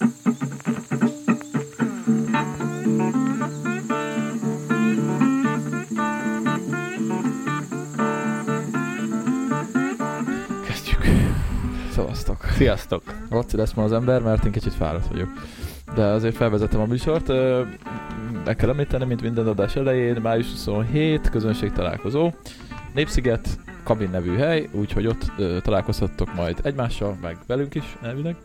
Kezdjük. Szevasztok. Sziasztok! Laci lesz ma az ember, mert én kicsit fáradt vagyok. De azért felvezetem a műsort. Meg kell említeni, mint minden adás elején, május 27, közönség találkozó. Népsziget, kabin nevű hely, úgyhogy ott ö, találkozhattok majd egymással, meg velünk is, elvileg.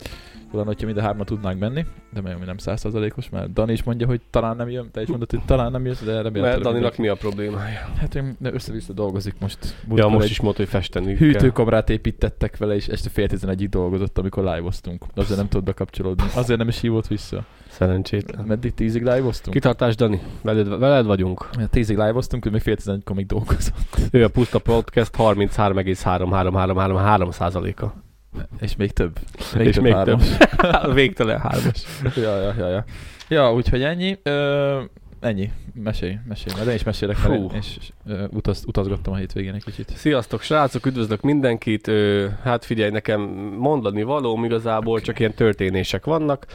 Lenne, hogyha mind a hárman tudnánk menni, de még nem százszázalékos, mert Dani is mondja, hogy talán nem jön, te is mondod, hogy talán nem jössz, de remélem. Mert Daninak mi a problémája? Hát én össze-vissza dolgozik most. Ja, most is mondta, hogy festeni. Hűtőkamrát építettek vele, és este fél tizenegyig dolgozott, amikor live-oztunk. Azért nem tudott bekapcsolódni. Azért nem is hívott vissza. Szerencsétlen. Meddig tízig live-oztunk? Kitartás, Dani. Veled, veled vagyunk. Ja, tízig live-oztunk, ő még fél tizenegykor még dolgozott. Ő a Puszta Podcast 33,3333 százaléka. És még több. És még hármas. Végtelen hármas. ja, ja, ja, ja. Ja, úgyhogy ennyi. Ö, ennyi. Mesélj, mesélj. Majd én is mesélek, mert én is ö, utaz, utazgattam a hétvégén egy kicsit. Sziasztok, srácok, üdvözlök mindenkit. Ö, hát figyelj, nekem mondani valóm igazából, Oké. csak ilyen történések vannak.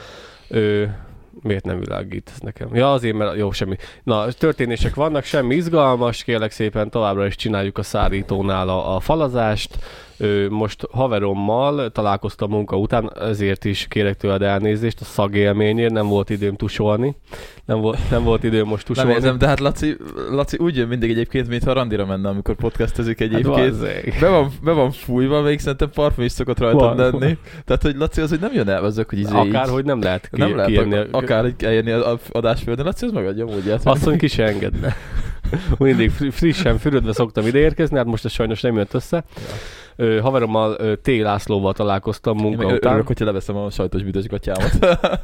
Ö, miért nem világít ez nekem? Ja, azért, mert jó, semmi. Na, történések vannak, semmi izgalmas, kérlek szépen továbbra is csináljuk a szárítónál a, a falazást. Most haverommal találkoztam munka után, ezért is kérek tőled elnézést a szagélményért, nem volt időm tusolni. Nem volt, nem volt időm most Nem tusolni. érzem, de hát Laci, Laci úgy jön mindig egyébként, mintha randira menne, amikor podcastezik egyébként. Hát be, van, be van fújva, még szerintem parfüm is szokott rajta Van. lenni. Tehát, hogy Laci az, hogy nem jön el azok, hogy izé Akárhogy nem lehet így, ki, nem lehet kijönni. ak- akár egy eljönni az adásföldön, Laci az megadja a módját. Azt mondja, ki se engedne. Mindig fri- frissen, fürödve szoktam ide érkezni, hát most ez sajnos nem jött össze. Ö, haverommal ö, T. Lászlóval találkoztam Én munka meg után. örülök, hogyha leveszem a sajtos büdös gatyámat.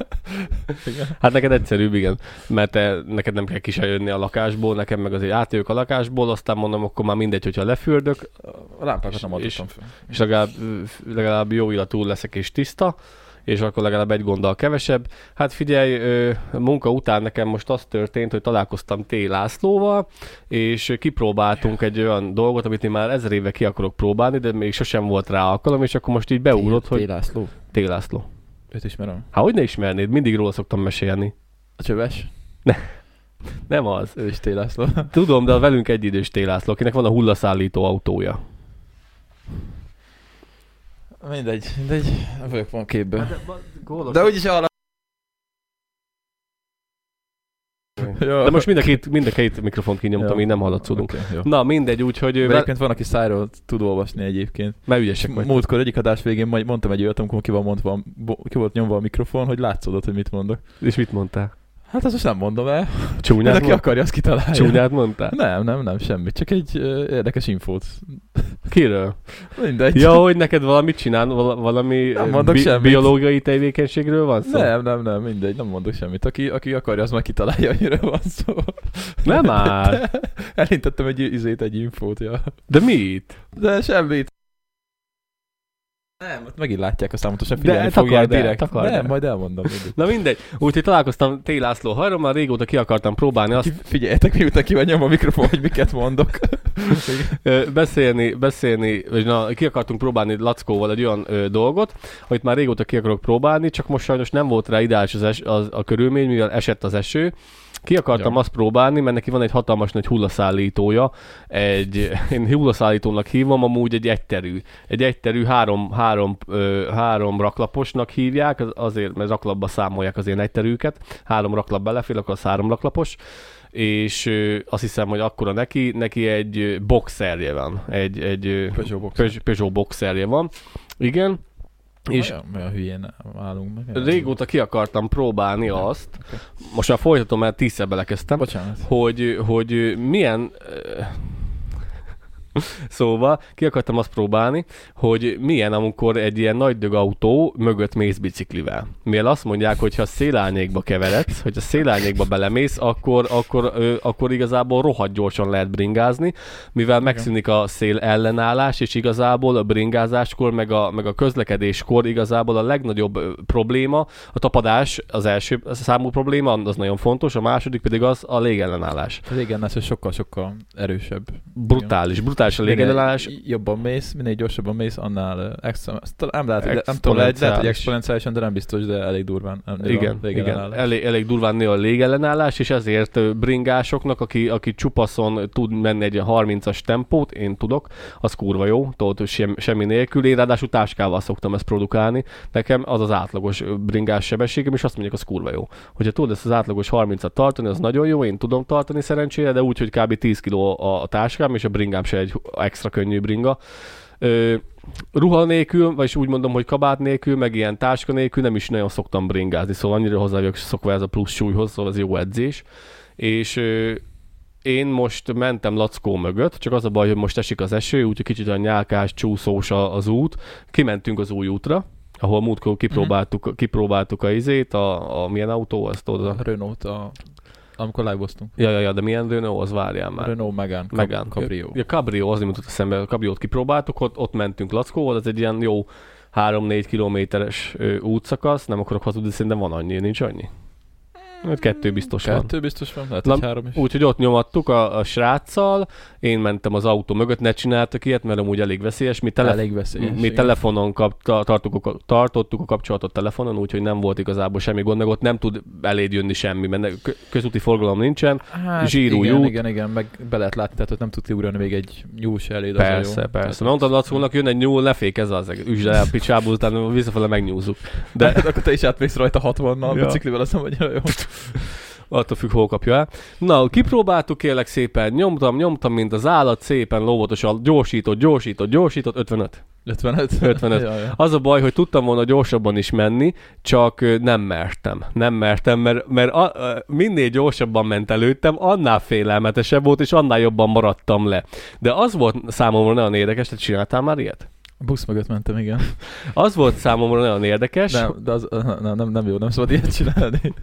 Hát neked egyszerűbb, igen, mert te, neked nem kell kisajönni a lakásból, nekem meg azért átjövök a lakásból, aztán mondom, akkor már mindegy, hogyha lefürdök, lámpákat nem És- adottam fel. és legalább, legalább jó illatú leszek és tiszta, és akkor legalább egy gonddal kevesebb. Hát figyelj, munka után nekem most az történt, hogy találkoztam T. Lászlóval, és kipróbáltunk egy olyan dolgot, amit én már ezer éve ki akarok próbálni, de még sosem volt rá alkalom, és akkor most így beugrott, T. hogy László. T. László. Őt ismerem. Hát hogy ne ismernéd, mindig róla szoktam mesélni. A csöves. Nem az. Ő is T. László. Tudom, de a velünk egyidős T. László, akinek van a hullaszállító autója. Mindegy, mindegy. Nem vagyok van képben. De, De úgyis arra... De most mind a két, mind a két mikrofont kinyomtam, így nem hallatszódunk. Okay, jó. Na mindegy, úgyhogy ő, egyébként van, aki szájról tud olvasni egyébként. mert ügyesek vagy. Múltkor egyik adás végén majd mondtam egy olyat, amikor ki, van mondva, ki volt nyomva a mikrofon, hogy látszódott, hogy mit mondok. És mit mondtál? Hát azt most nem mondom el. De Csúnyát, aki mond... akarja, azt kitalálja. Csúnyát mondtál? Nem, nem, nem, semmi. Csak egy uh, érdekes infót. Kiről? Mindegy. Ja, hogy neked valamit csinál, val- valami Nem ö, mondok semmit. biológiai tevékenységről van szó? Nem, nem, nem, mindegy, nem mondok semmit. Aki, aki akarja, az majd kitalálja, hogy miről van szó. Nem már. Elintettem egy izét, egy infót, ja. De mit? De semmit. Nem, ott megint látják a számot, sem De figyelni takard fogják el, direkt. takard nem, el. majd elmondom. mindegy. Na mindegy. Úgyhogy találkoztam T. László hajrommal, régóta ki akartam próbálni azt, Ki- Figyeljetek, miután ki van a mikrofon, hogy miket mondok. Beszélni, beszélni, vagy na, ki akartunk próbálni Lackóval egy olyan ö, dolgot, amit már régóta ki akarok próbálni, csak most sajnos nem volt rá ideális az, es, az a körülmény, mivel esett az eső. Ki akartam Ja. azt próbálni, mert neki van egy hatalmas nagy hullaszállítója, egy, én hullaszállítónak hívom, amúgy egy egyterű. Egy egyterű három, három, ö, három raklaposnak hívják, az- azért, mert raklapba számolják az én egyterűket. Három raklap belefér, akkor az három raklapos és ö, azt hiszem, hogy akkora neki, neki egy boxerje van, egy, egy Peugeot box. Peugeot, Peugeot boxerje van. Igen, és Olyan, olyan hülyén állunk meg. régóta ki akartam próbálni Ja, azt, most már folytatom, mert tízszer belekezdtem, Bocsánat. hogy, hogy milyen... Szóval ki akartam azt próbálni, hogy milyen, amikor egy ilyen nagy dög autó mögött mész biciklivel. Mivel azt mondják, hogy ha szélárnyékba keveredsz, hogy a szélárnyékba belemész, akkor, akkor, ö, akkor igazából rohadt gyorsan lehet bringázni, mivel megszűnik a szél ellenállás, és igazából a bringázáskor, meg a, meg a közlekedéskor igazából a legnagyobb probléma, a tapadás az első számú probléma, az nagyon fontos, a második pedig az a légellenállás. Régen ez sokkal-sokkal erősebb. Brutális, brutális legállás, a légellenállás. Jobban mész, minél gyorsabban mész, annál extra, nem, lehet, nem tudom, lehet, lehet, hogy Exponenciális. exponenciálisan, de nem biztos, de elég durván. Igen, igen. Elég, elég durván nő a légellenállás, és ezért bringásoknak, aki, aki csupaszon tud menni egy ilyen 30-as tempót, én tudok, az kurva jó, tudod, sem, semmi nélkül. Én ráadásul táskával szoktam ezt produkálni. Nekem az az átlagos bringás sebességem, és azt mondják, az kurva jó. Hogyha tudod ezt az átlagos 30-at tartani, az nagyon jó, én tudom tartani szerencsére, de úgy, hogy kb. 10 kg a, a táskám, és a bringám se egy extra könnyű bringa. Ö, ruha nélkül, vagyis úgy mondom, hogy kabát nélkül, meg ilyen táska nélkül nem is nagyon szoktam bringázni, szóval annyira hozzá vagyok szokva ez a plusz súlyhoz, szóval ez jó edzés. És ö, én most mentem Lackó mögött, csak az a baj, hogy most esik az eső, úgyhogy kicsit a nyálkás, csúszós az út. Kimentünk az új útra, ahol múltkor kipróbáltuk, kipróbáltuk a izét, a, a milyen autó, azt tudod? A A... Renault, a, amikor live-oztunk. Ja, ja, ja, de milyen Renault, az várjál már. Renault Cab- Megán. Cabrio. Ja, Cabrio, az nem jutott eszembe, a Cabriót kipróbáltuk, ott, ott mentünk Lackóval, ez egy ilyen jó 3-4 kilométeres útszakasz, nem akarok hazudni, szerintem van annyi, nincs annyi. Hát kettő biztos van. Kettő biztos van, lehet, Na, három is. Úgyhogy ott nyomattuk a, a sráccal, én mentem az autó mögött, ne csináltak ilyet, mert amúgy elég veszélyes. Mi, tele, Elég veszélyes. mi igen. telefonon kap, ta- tartottuk, a- tartottuk a kapcsolatot telefonon, úgyhogy nem volt igazából semmi gond, meg ott nem tud eléd jönni semmi, mert ne- kö- közúti forgalom nincsen. Hát, zsírú igen, út. igen, igen, meg be lehet látni, tehát ott nem tudsz ugrani még egy nyúl eléd, az a Persze, jó. persze. Tehát- Mondtam Lacónak, jön egy nyúl, ne fékezz az, üsd le a picsába, utána visszafele megnyúzzuk. De De akkor te is átmész rajta 60-nal, Ja. biciklivel, azt annyira jó. Attól függ, hol kapja el. Na, kipróbáltuk kérlek szépen, nyomtam, nyomtam, mint az állat, szépen lóvatosan gyorsított, gyorsított, gyorsított, 55. 55. 55. ja, ja. Az a baj, hogy tudtam volna gyorsabban is menni, csak nem mertem. Nem mertem, mert, mert a, a, minél gyorsabban ment előttem, annál félelmetesebb volt, és annál jobban maradtam le. De az volt számomra nagyon érdekes, te csináltál már ilyet? A busz mögött mentem, igen. Az volt számomra nagyon érdekes, Nem, de az, nem, nem, nem jó, nem szabad ilyet csinálni.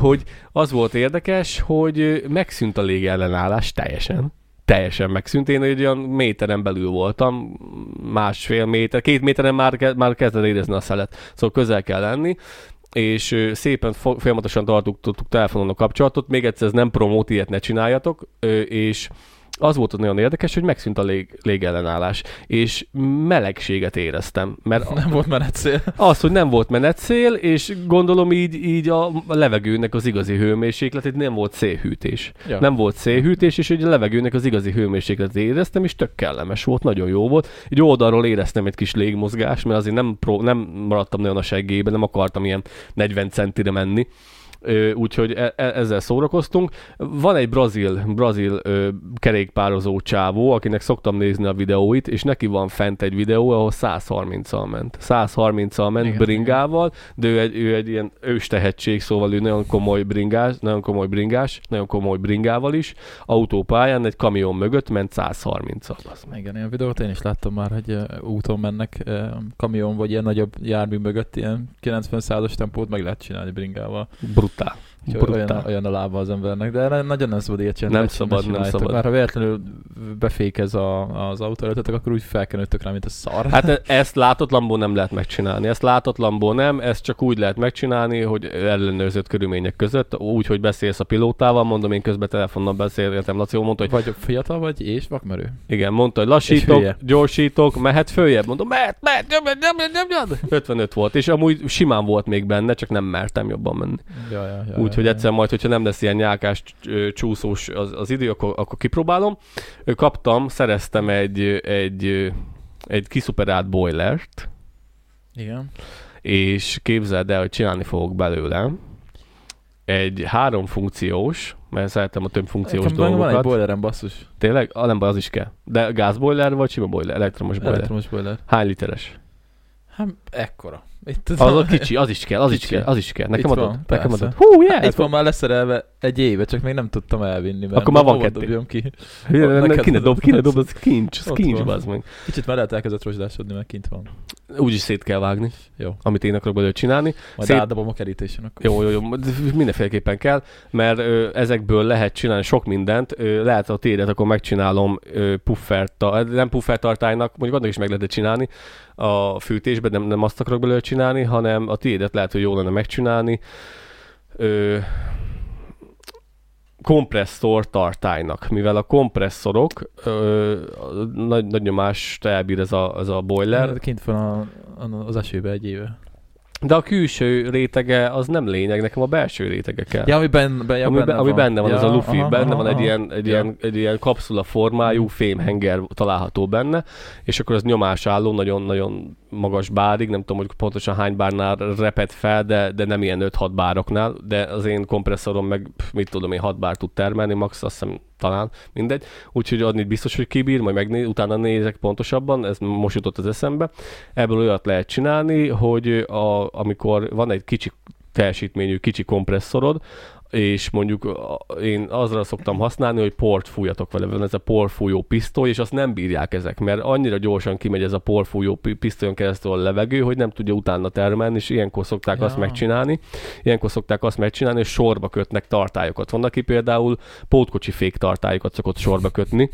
hogy az volt érdekes, hogy megszűnt a légellenállás teljesen. Teljesen megszűnt. Én egy olyan méteren belül voltam, másfél méter, két méteren már, már kezdett érezni a szelet. Szóval közel kell lenni és szépen fo- folyamatosan tartuk telefonon a kapcsolatot. Még egyszer ez nem promót, ilyet ne csináljatok, és az volt ott nagyon érdekes, hogy megszűnt a lég, légellenállás, és melegséget éreztem, mert Nem volt menetszél. az, hogy nem volt menetszél, és gondolom így, így a levegőnek az igazi hőmérsékletét nem volt szélhűtés. Ja. Nem volt szélhűtés, és hogy a levegőnek az igazi hőmérsékletét éreztem, és tök kellemes volt, nagyon jó volt. Egy oldalról éreztem egy kis légmozgás, mert azért nem, pró- nem maradtam nagyon a seggébe, nem akartam ilyen 40 centire menni. Úgyhogy e- e- ezzel szórakoztunk. Van egy brazil, brazil ö, kerékpározó csávó, akinek szoktam nézni a videóit, és neki van fent egy videó, ahol 130-al ment. 130-al ment Igen, bringával, de ő egy, ő egy ilyen ős tehetség, szóval ő nagyon komoly bringás, nagyon komoly bringás, nagyon komoly bringával is. Autópályán egy kamion mögött ment 130-al. Az meg. Igen, ilyen videót én is láttam már, hogy úton mennek kamion vagy ilyen nagyobb jármű mögött, ilyen 90 százados tempót meg lehet csinálni bringával. lutar. Úgyhogy olyan, Brutál. olyan a lába az embernek, de nagyon nem szabad ilyet csinálni. Nem ne szabad, nem szabad. Már ha véletlenül befékez a, az autó előttetek, akkor úgy felkenődtök rá, mint a szar. Hát e- ezt látatlanból nem lehet megcsinálni. Ezt látatlanból nem, ezt csak úgy lehet megcsinálni, hogy ellenőrzött körülmények között, úgy, hogy beszélsz a pilótával, mondom, én közben telefonon beszélgetem, Laci mondta, hogy Vagy fiatal vagy és vakmerő. igen, mondta, hogy lassítok, gyorsítok, mehet följebb, mondom, mehet, mehet, nyom, nyom, nyom, nyom, nyom. 55 volt, és amúgy simán volt még benne, csak nem mertem jobban menni. Ja, ja, ja, Úgyhogy ja, egyszer majd, hogyha nem lesz ilyen nyálkás, csúszós az, az idő, akkor, akkor kipróbálom. Kaptam, szereztem egy, egy, egy kiszuperált boilert, Igen. és képzeld el, hogy csinálni fogok belőle egy három funkciós, mert szeretem a több funkciós Nekem van- Van egy dolgokat. boilerem, basszus. Tényleg? Ah, nem az is kell. De gázboiler vagy sima boiler? Elektromos boiler. Elektromos boiler. Hány literes? Hát ekkora. Itt Az a kicsi, az is kell, az is Kicsi. kell, az is kell. Nekem Itt adod? van, Nekem persze. adod? Hú, yeah! Itt van már leszerelve egy éve, csak még nem tudtam elvinni, mert Akkor már van kettő. dobjam ki. Ki ne dob, ki ne dob, az kincs, az kincs, bazd meg. Kicsit már lehet elkezdett rozsdásodni, mert kint van. Úgyis szét kell vágni, Jó. amit én akarok belőle csinálni. Majd Szét- a kerítésen. Akkor. Jó, jó, jó, mindenféleképpen kell, mert ö, ezekből lehet csinálni sok mindent. Ö, lehet a tiédet, akkor megcsinálom ö, pufferta, nem puffertartálynak, mondjuk annak is meg lehet csinálni a fűtésben, nem, nem azt akarok belőle csinálni, hanem a tiédet lehet, hogy jó lenne megcsinálni. Ö, kompresszor tartálynak, mivel a kompresszorok ö, nagy, nagy nyomást elbír ez a, ez a boiler. Kint van a, az esőbe egy éve. De a külső rétege az nem lényeg, nekem a belső rétege kell. Ja, ami, ben, ben, ja, ami, benne, ami benne van, ja, az a lufi, aha, benne aha, van egy aha. ilyen, egy, Ja. ilyen, egy ilyen kapszula formájú fémhenger található benne, és akkor az nyomásálló, nagyon-nagyon magas bárig, nem tudom, hogy pontosan hány bárnál reped fel, de, de nem ilyen 5-6 bároknál, de az én kompresszorom meg, mit tudom én, 6 bár tud termelni, max azt hiszem talán, mindegy. Úgyhogy adni biztos, hogy kibír, majd megné, utána nézek pontosabban, ez most jutott az eszembe. Ebből olyat lehet csinálni, hogy a, amikor van egy kicsi teljesítményű kicsi kompresszorod, és mondjuk én azra szoktam használni, hogy port fújatok vele, van ez a porfújó pisztoly, és azt nem bírják ezek, mert annyira gyorsan kimegy ez a porfújó pi- pisztolyon keresztül a levegő, hogy nem tudja utána termelni, és ilyenkor szokták Ja. azt megcsinálni, ilyenkor szokták azt megcsinálni, hogy sorba kötnek tartályokat. Van, aki például pótkocsi fék tartályokat szokott sorba kötni,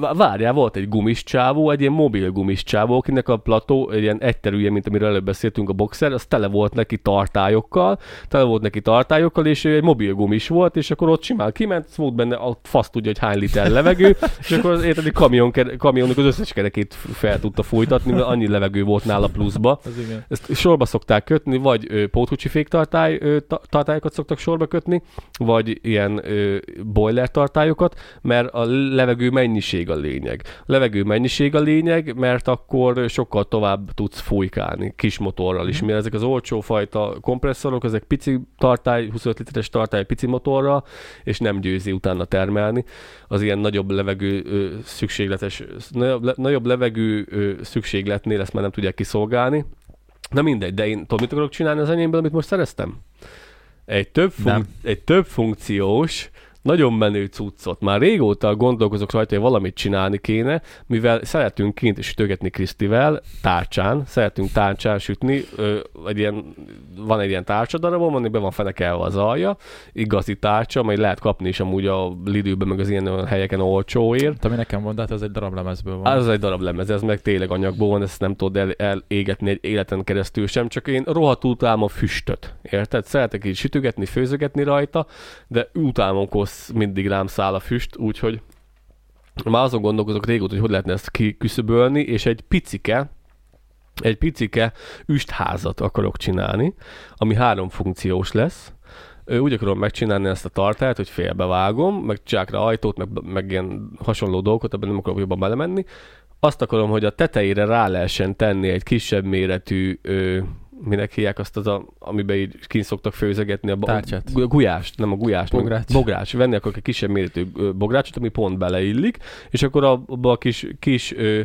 Vá- várjál, volt egy gumis csávó, egy ilyen mobil gumis csávó, akinek a plató egy ilyen egyterűje, mint amiről előbb beszéltünk, a boxer, az tele volt neki tartályokkal, tele volt neki tartályokkal, és ő egy mobil gumis volt, és akkor ott simán kiment, volt benne, a fasz tudja, hogy hány liter levegő, és akkor az érted, egy kamion, kamionnak az összes kerekét fel tudta fújtatni, mert annyi levegő volt nála pluszba. Ezt sorba szokták kötni, vagy pótkocsi féktartály tartályokat szoktak sorba kötni, vagy ilyen boiler tartályokat, mert a levegő mennyiség a lényeg. A levegő mennyiség a lényeg, mert akkor sokkal tovább tudsz fújkálni kis motorral is, mert ezek az olcsó fajta kompresszorok, ezek pici tartály, 25 literes tartály pici motorral, és nem győzi utána termelni. Az ilyen nagyobb levegő szükségletes, nagyobb, le, nagyobb levegő szükségletnél ezt már nem tudják kiszolgálni. Na mindegy, de én tudod, mit akarok csinálni az enyémből, amit most szereztem? Egy több, fun- egy több funkciós, nagyon menő cuccot. Már régóta gondolkozok rajta, hogy valamit csinálni kéne, mivel szeretünk kint sütögetni Krisztivel, tárcsán, szeretünk tárcsán sütni, ö, egy ilyen, van egy ilyen tárcsadarabom, amiben van fenekelve az alja, igazi tárcsa, amely lehet kapni is amúgy a Lidőben, meg az ilyen olyan helyeken olcsóért. Ami nekem van, de hát ez egy darab lemezből van. Az egy darab lemez, ez meg tényleg anyagból van, ezt nem tudod el, elégetni egy életen keresztül sem, csak én rohadt utálom a füstöt, érted? Szeretek így sütögetni, főzögetni rajta, de utálomkor mindig rám száll a füst, úgyhogy már azon gondolkozok régóta, hogy hogy lehetne ezt kiküszöbölni, és egy picike, egy picike üstházat akarok csinálni, ami három funkciós lesz. Úgy akarom megcsinálni ezt a tartályt, hogy félbevágom, meg csákra ajtót, meg, meg ilyen hasonló dolgokat, ebben nem akarok jobban belemenni. Azt akarom, hogy a tetejére rá lehessen tenni egy kisebb méretű, ö, minek hívják azt az, a, amiben így kint szoktak főzegetni a, Tárcsát. a gulyást, nem a gulyást. Bogrács. Bogrács. Venni akkor egy kisebb méretű bográcsot, ami pont beleillik, és akkor abba a kis, kis ö,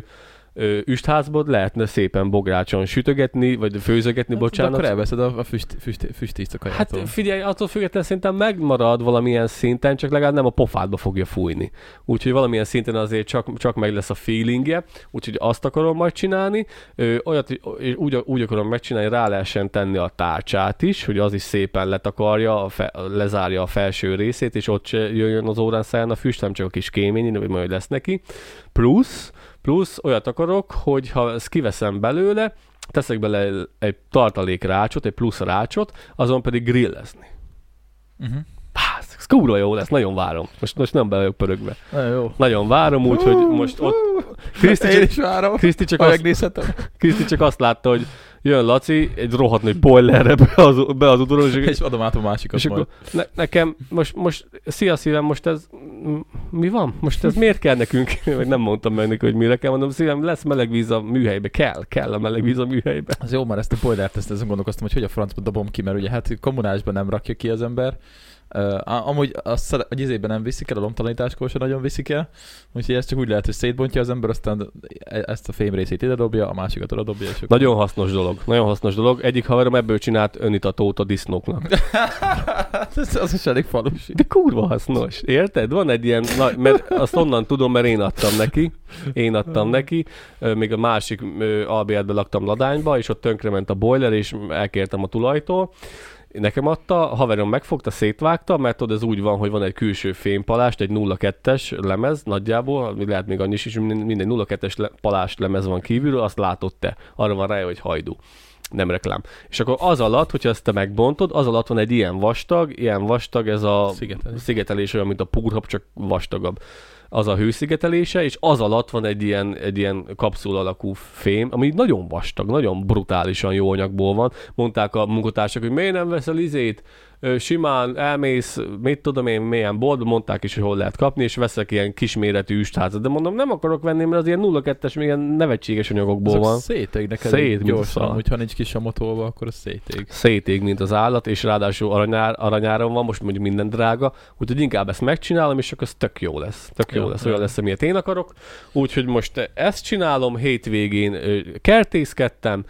ö, üstházból lehetne szépen bográcson sütögetni, vagy főzögetni, Hát, de bocsánat. akkor elveszed a, a füst, füst, füstízt a Hát kajától. figyelj, attól függetlenül szerintem megmarad valamilyen szinten, csak legalább nem a pofádba fogja fújni. Úgyhogy valamilyen szinten azért csak, csak meg lesz a feelingje, úgyhogy azt akarom majd csinálni. Ö, olyat, és úgy, úgy akarom megcsinálni, rá lehessen tenni a tárcsát is, hogy az is szépen letakarja, a fe, lezárja a felső részét, és ott jöjjön az órán szálljon a füst, nem csak a kis kémény, vagy majd lesz neki. Plusz, plusz olyat akarok, hogy ha ezt kiveszem belőle, teszek bele egy tartalék rácsot, egy plusz rácsot, azon pedig grillezni. Uh-huh. Pász, ez kurva jó lesz, nagyon várom. Most, most nem be vagyok pörögve. Nagyon jó. Nagyon várom, úgyhogy most ott Kriszti csak, is várom. Kriszti csak, azt. Kriszti csak azt látta, hogy jön Laci egy rohadt nagy spoilerre be az, be az udvaron, és, És adom át a másikat és majd. akkor ne, nekem most, most, szia szívem, most ez, mi van? Most ez miért kell nekünk? Meg nem mondtam meg neki, hogy mire kell, mondom, szívem, lesz meleg víz a műhelybe, kell, kell a meleg víz a műhelybe. Az jó, már ezt a boilert, ezt ezen gondolkoztam, hogy hogy a francba dobom ki, mert ugye hát kommunásban nem rakja ki az ember. Uh, amúgy azt hogy izében nem viszik el, a lomtalanításkor sem nagyon viszik el, úgyhogy ez csak úgy lehet, hogy szétbontja az ember, aztán e- ezt a fém részét ide dobja, a másikat oda dobja, és akkor... Nagyon hasznos dolog, nagyon hasznos dolog. Egyik haverom ebből csinált önitatót a disznóknak. ez, az is elég falusi. De kurva hasznos, érted? Van egy ilyen, na, mert azt onnan tudom, mert én adtam neki, én adtam neki, még a másik albérletben laktam Ladányba, és ott tönkrement a boiler, és elkértem a tulajtól, nekem adta, a haverom megfogta, szétvágta, mert tudod, ez úgy van, hogy van egy külső fémpalást, egy 02-es lemez nagyjából, mi lehet még annyi is, minden, minden 02-es le, palást lemez van kívülről, azt látod te. Arra van rá, hogy hajdú. nem reklám. És akkor az alatt, hogyha ezt te megbontod, az alatt van egy ilyen vastag, ilyen vastag, ez a Szigetelés. szigetelés olyan, mint a púrhab, csak vastagabb az a hőszigetelése, és az alatt van egy ilyen, egy ilyen kapszul alakú fém, ami nagyon vastag, nagyon brutálisan jó anyagból van. Mondták a munkatársak, hogy miért nem veszel izét, simán elmész, mit tudom én, milyen boltba, mondták is, hogy hol lehet kapni, és veszek ilyen kisméretű üstházat. De mondom, nem akarok venni, mert az ilyen 0-2-es, ilyen nevetséges anyagokból Azok van. szétégnek Szét, elég mint a gyorsan, hogyha nincs kis a motolva, akkor az szétég. szétég, mint az állat, és ráadásul aranyár, aranyáron van, most mondjuk minden drága, úgyhogy inkább ezt megcsinálom, és akkor ez tök jó lesz. Tök jó Jó, lesz, olyan lesz, amilyet én akarok. Úgyhogy most ezt csinálom, hétvégén kertészkedtem,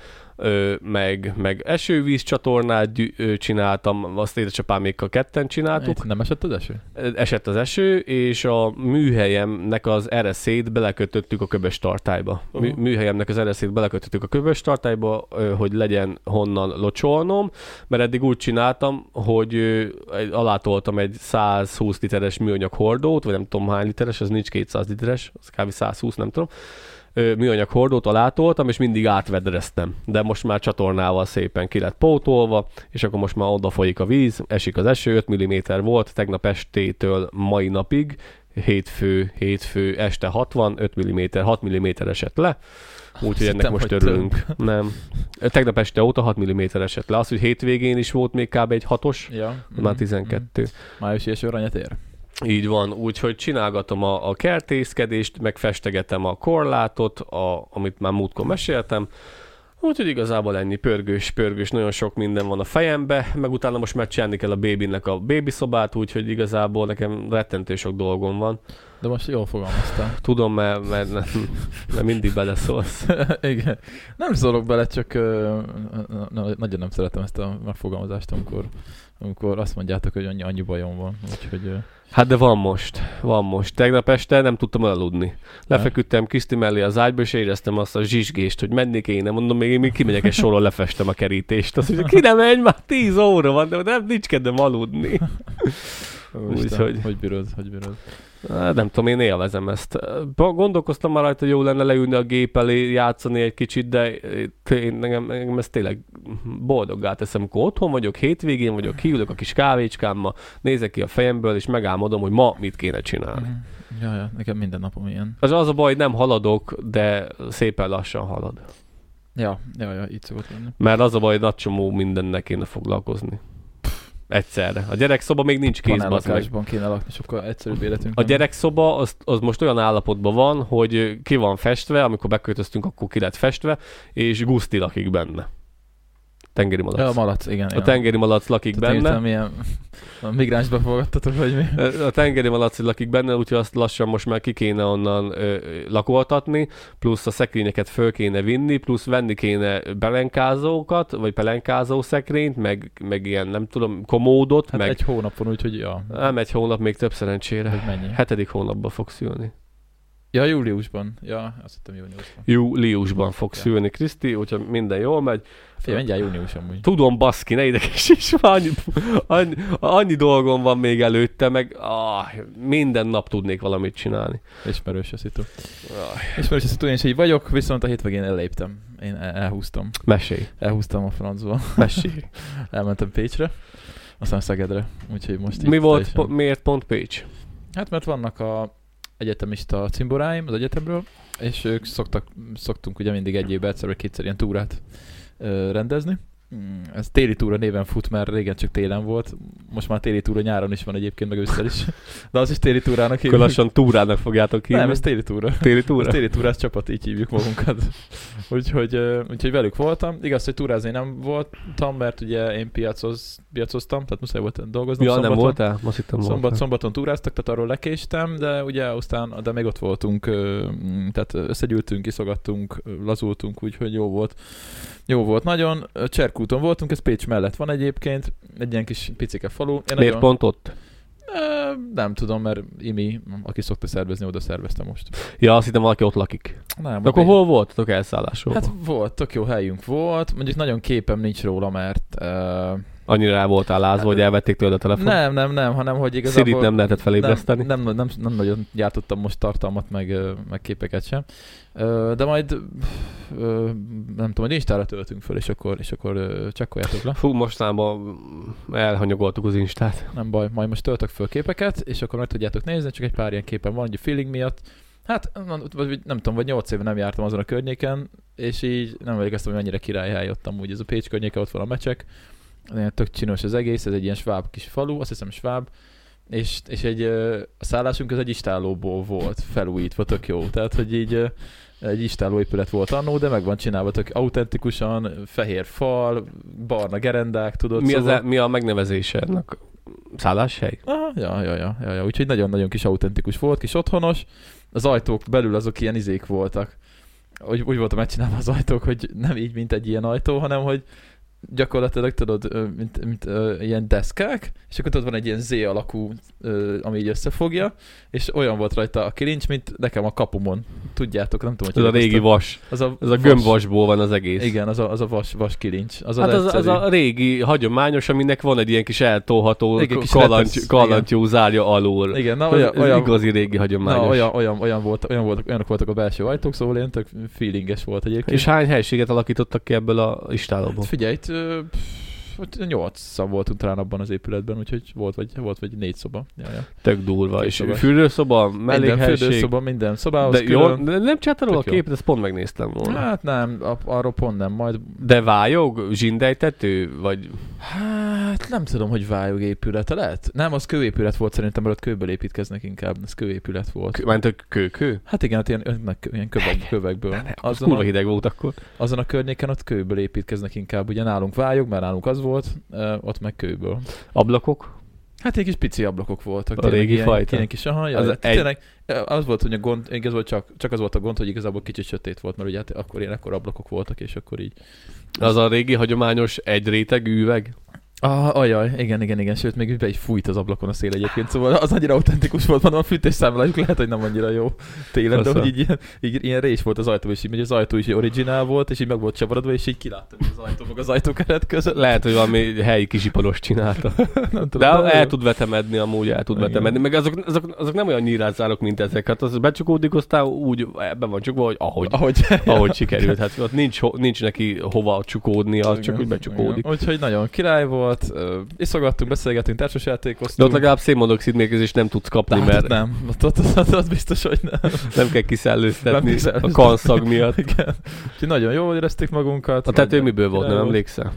meg, meg esővíz csatornát gyű, ö, csináltam, azt édesapámékkal ketten csináltuk. Itt nem esett az eső? Esett az eső, és a műhelyemnek az ereszét belekötöttük a köbös tartályba. Aha. műhelyemnek az ereszét belekötöttük a köbös tartályba, hogy legyen honnan locsolnom, mert eddig úgy csináltam, hogy alátoltam egy 120 literes műanyag hordót, vagy nem tudom hány literes, az nincs 200 literes, az kb. 120, nem tudom műanyag hordót alátoltam, és mindig átvedreztem. De most már csatornával szépen ki lett pótolva, és akkor most már oda folyik a víz, esik az eső, 5 mm volt tegnap estétől mai napig, hétfő, hétfő este 60, 5 mm, 6 mm esett le, úgyhogy ennek most örülünk. Nem. Tegnap este óta 6 mm esett le. Az, hogy hétvégén is volt még kb. egy hatos, Ja. már Mhm, 12. mhm. Május és aranyat ér. Így van, úgyhogy csinálgatom a, a kertészkedést, meg festegetem a korlátot, a, amit már múltkor meséltem. Úgyhogy igazából ennyi pörgős, pörgős, nagyon sok minden van a fejembe, meg utána most megcsinálni kell a bébinek a bébi szobát, úgyhogy igazából nekem rettentő sok dolgom van. De most jól fogalmaztál. Tudom, mert, mert, mert, mert mindig beleszólsz. Igen. Nem szólok bele, csak nagyon nem szeretem ezt a megfogalmazást, amikor, amikor azt mondjátok, hogy annyi, annyi bajom van. Úgyhogy Hát de van most, van most. Tegnap este nem tudtam aludni. Lefeküdtem Kriszti mellé az ágyba, és éreztem azt a zsizsgést, hogy menni kéne. Mondom, még én még kimegyek egy sorról, lefestem a kerítést. Azt mondja, ki nem megy, már 10 óra van, de nem nincs kedvem aludni. Úgyhogy- Hogy bírod, hogy bírod. Hát nem tudom, én élvezem ezt. Gondolkoztam már rajta, hogy jó lenne leülni a gép elé, játszani egy kicsit, de én, engem, engem ez tényleg boldoggá teszem, amikor otthon vagyok, hétvégén vagyok, kiülök a kis kávécskámmal, nézek ki a fejemből, és megálmodom, hogy ma mit kéne csinálni. Mhm. Ja, ja, nekem minden napom ilyen. Az az a baj, nem haladok, de szépen lassan halad. Ja, ja, ja, így szokott lenni. Mert az a baj, hogy nagy csomó mindennek kéne foglalkozni. Egyszerre. A gyerekszoba még nincs kézben. az meg. Panellakásban kéne lakni, sokkal egyszerűbb életünk. A nem? gyerekszoba az, az most olyan állapotban van, hogy ki van festve, amikor beköltöztünk, akkor ki lett festve, és Guszti lakik benne. Tengeri malac. Ja, a malac, igen. a tengeri malac lakik Tehát benne. értem, milyen a migráns befogadtatok, vagy mi? A tengeri malac lakik benne, úgyhogy azt lassan most már ki kéne onnan ö, lakoltatni, plusz a szekrényeket föl kéne vinni, plusz venni kéne belenkázókat, vagy pelenkázó szekrényt, meg, meg ilyen, nem tudom, komódot, Hát meg egy hónapon, úgyhogy ja. nem egy hónap, még több szerencsére. Hogy mennyi? Hetedik hónapban fog szülni. Ja, júliusban. Ja, azt hittem júniusban. Júliusban fog Ja. szülni Kriszti, hogyha minden jól megy. Figyelj, mindjárt június amúgy. Tudom, baszki, ne ideges is, annyi, annyi, annyi dolgom van még előtte, meg ah, minden nap tudnék valamit csinálni. Ismerős a szitu. Ah, Ismerős a szitu, én is így vagyok, viszont a hétvégén elléptem. Én el- elhúztam. mesélj, Elhúztam a francba. mesélj. Elmentem Pécsre, aztán Szegedre. Úgyhogy most Mi volt, teljesen- po, miért pont Pécs? Hát mert vannak a egyetemista cimboráim az egyetemről, és ők szoktak, szoktunk ugye mindig egy évben egyszer vagy kétszer ilyen túrát ö, rendezni. Ez téli túra néven fut, mert régen csak télen volt. Most már téli túra nyáron is van egyébként, meg ősszel is. De az is téli túrának hívjuk. lassan túrának fogjátok hívni. Nem, ez téli túra. téli Ez túra. téli túrás csapat, így hívjuk magunkat. úgyhogy, úgyhogy velük voltam. Igaz, hogy túrázni nem voltam, mert ugye én piacoz, piacoztam, tehát muszáj volt dolgoznom Ja, nem szombaton. voltál? Azt hittem Szombat, voltál. szombaton túráztak, tehát arról lekéstem, de ugye aztán, de még ott voltunk, tehát összegyűltünk, iszogattunk, lazultunk, úgyhogy jó volt. Jó volt nagyon. Cserkúton voltunk, ez Pécs mellett van egyébként, egy ilyen kis picike falu. Én Miért nagyon, pont ott? Nem tudom, mert Imi, aki szokta szervezni, oda szervezte most. Ja, azt hittem valaki ott lakik. Nem, De akkor hol voltatok elszállásolva? Hát volt, tök jó helyünk volt. Mondjuk nagyon képem nincs róla, mert uh, Annyira rá voltál lázva, hogy elvették tőled a telefon? Nem, nem, nem, hanem hogy igazából... Szirit nem lehetett felébreszteni? Nem, nem, nem, nem, nagyon gyártottam most tartalmat, meg, meg képeket sem. De majd, nem tudom, hogy Instára töltünk föl, és akkor, és akkor csekkoljátok le. Fú, mostanában elhanyagoltuk az Instát. Nem baj, majd most töltök föl képeket, és akkor meg tudjátok nézni, csak egy pár ilyen képen van, ugye feeling miatt. Hát nem, vagy nem tudom, vagy 8 éve nem jártam azon a környéken, és így nem emlékeztem, hogy mennyire királyhely ott amúgy. Ez a Pécs környéke, ott van a mecsek, tök csinos az egész, ez egy ilyen sváb kis falu, azt hiszem sváb, és, és egy, a szállásunk az egy istálóból volt felújítva, tök jó. Tehát, hogy így egy istálóépület volt annó, de meg van csinálva tök autentikusan, fehér fal, barna gerendák, tudod. Mi, az, szóval... e- mi a megnevezése ennek? Szálláshely? Aha, ja, ja, ja, ja, ja, úgyhogy nagyon-nagyon kis autentikus volt, kis otthonos. Az ajtók belül azok ilyen izék voltak. Úgy, úgy voltam megcsinálva az ajtók, hogy nem így, mint egy ilyen ajtó, hanem hogy gyakorlatilag tudod, mint, mint ö, ilyen deszkák, és akkor tudod van egy ilyen Z alakú, ö, ami így összefogja, és olyan volt rajta a kilincs, mint nekem a kapumon. Tudjátok, nem tudom, Ez hogy a régi vas. az a, Ez a vas- gömbvasból van az egész. Igen, az a, az a vas, vas kilincs. Az Hát az, az, a régi, hagyományos, aminek van egy ilyen kis eltolható Igen, kis kalanty, kalantyú zárja alul. Igen, na Ez, olyan, ez olyan, igazi régi hagyományos. na, olyan, olyan, olyan, volt, olyan voltak, olyanok voltak a belső ajtók, szóval ilyen tök feelinges volt egyébként. És hány helységet alakítottak ki ebből a istálóból? Hát figyelj, ö, pff, nyolcan voltunk talán abban az épületben, úgyhogy volt vagy, volt vagy négy szoba. Ja, ja. Tök durva. És szobás. fürdőszoba, Minden mellékhelység. fürdőszoba, minden szobához De jó, külön. de nem csináltad a jó. képet, ezt pont megnéztem volna. Hát nem, arról pont nem, majd... De vályog? Zsindejtető? Vagy Hát nem tudom, hogy vályog épülete lehet. Nem, az kőépület volt szerintem, mert ott kőből építkeznek inkább, ez kőépület volt. ment a kőkő? Hát igen, hát ilyen, ilyen, kövek, kövekből. Az Azon kurva a, hideg volt akkor. azon a környéken ott kőből építkeznek inkább. Ugye nálunk vályog, mert nálunk az volt, ott meg kőből. Ablakok? Hát ilyen kis pici ablakok voltak. A régi ilyen, fajta? Ilyen kis, aha, ja, Az az egy- tényleg, az volt, hogy a gond, igazából csak, csak az volt a gond, hogy igazából kicsit sötét volt, mert ugye hát akkor ilyen ekkor ablakok voltak, és akkor így. Az a régi hagyományos egy réteg üveg? Ah, ajaj, igen, igen, igen, sőt, még be is fújt az ablakon a szél egyébként, szóval az annyira autentikus volt, mondom, a fűtésszámlájuk lehet, hogy nem annyira jó télen, de hogy így ilyen, így, ilyen rés volt az ajtó, és így az ajtó is originál volt, és így meg volt csavarodva, és így kiláttam az ajtó, meg az ajtókeret között. Lehet, hogy valami helyi kisiparos csinálta. nem De tudom, el jó. tud vetemedni, amúgy el tud Igen. vetemedni. Meg azok, azok, azok nem olyan nyírázárok, mint ezek. Hát az becsukódik, aztán úgy ebben van csukva, hogy ahogy, ahogy, ahogy sikerült. Hát ott nincs, nincs neki hova csukódnia, az csak úgy becsukódik. igen. Úgyhogy nagyon király volt, ö, iszogattunk, beszélgettünk, De társasjátékoztunk. ott legalább szénmonoxid mérgezést nem tudsz kapni, Hát mert nem, ott, ott, ott, ott, biztos, hogy nem. nem kell kiszellőztetni Nem a kanszag miatt. Igen. Úgyhogy nagyon jól érezték magunkat. A tető miből volt, nem emlékszel?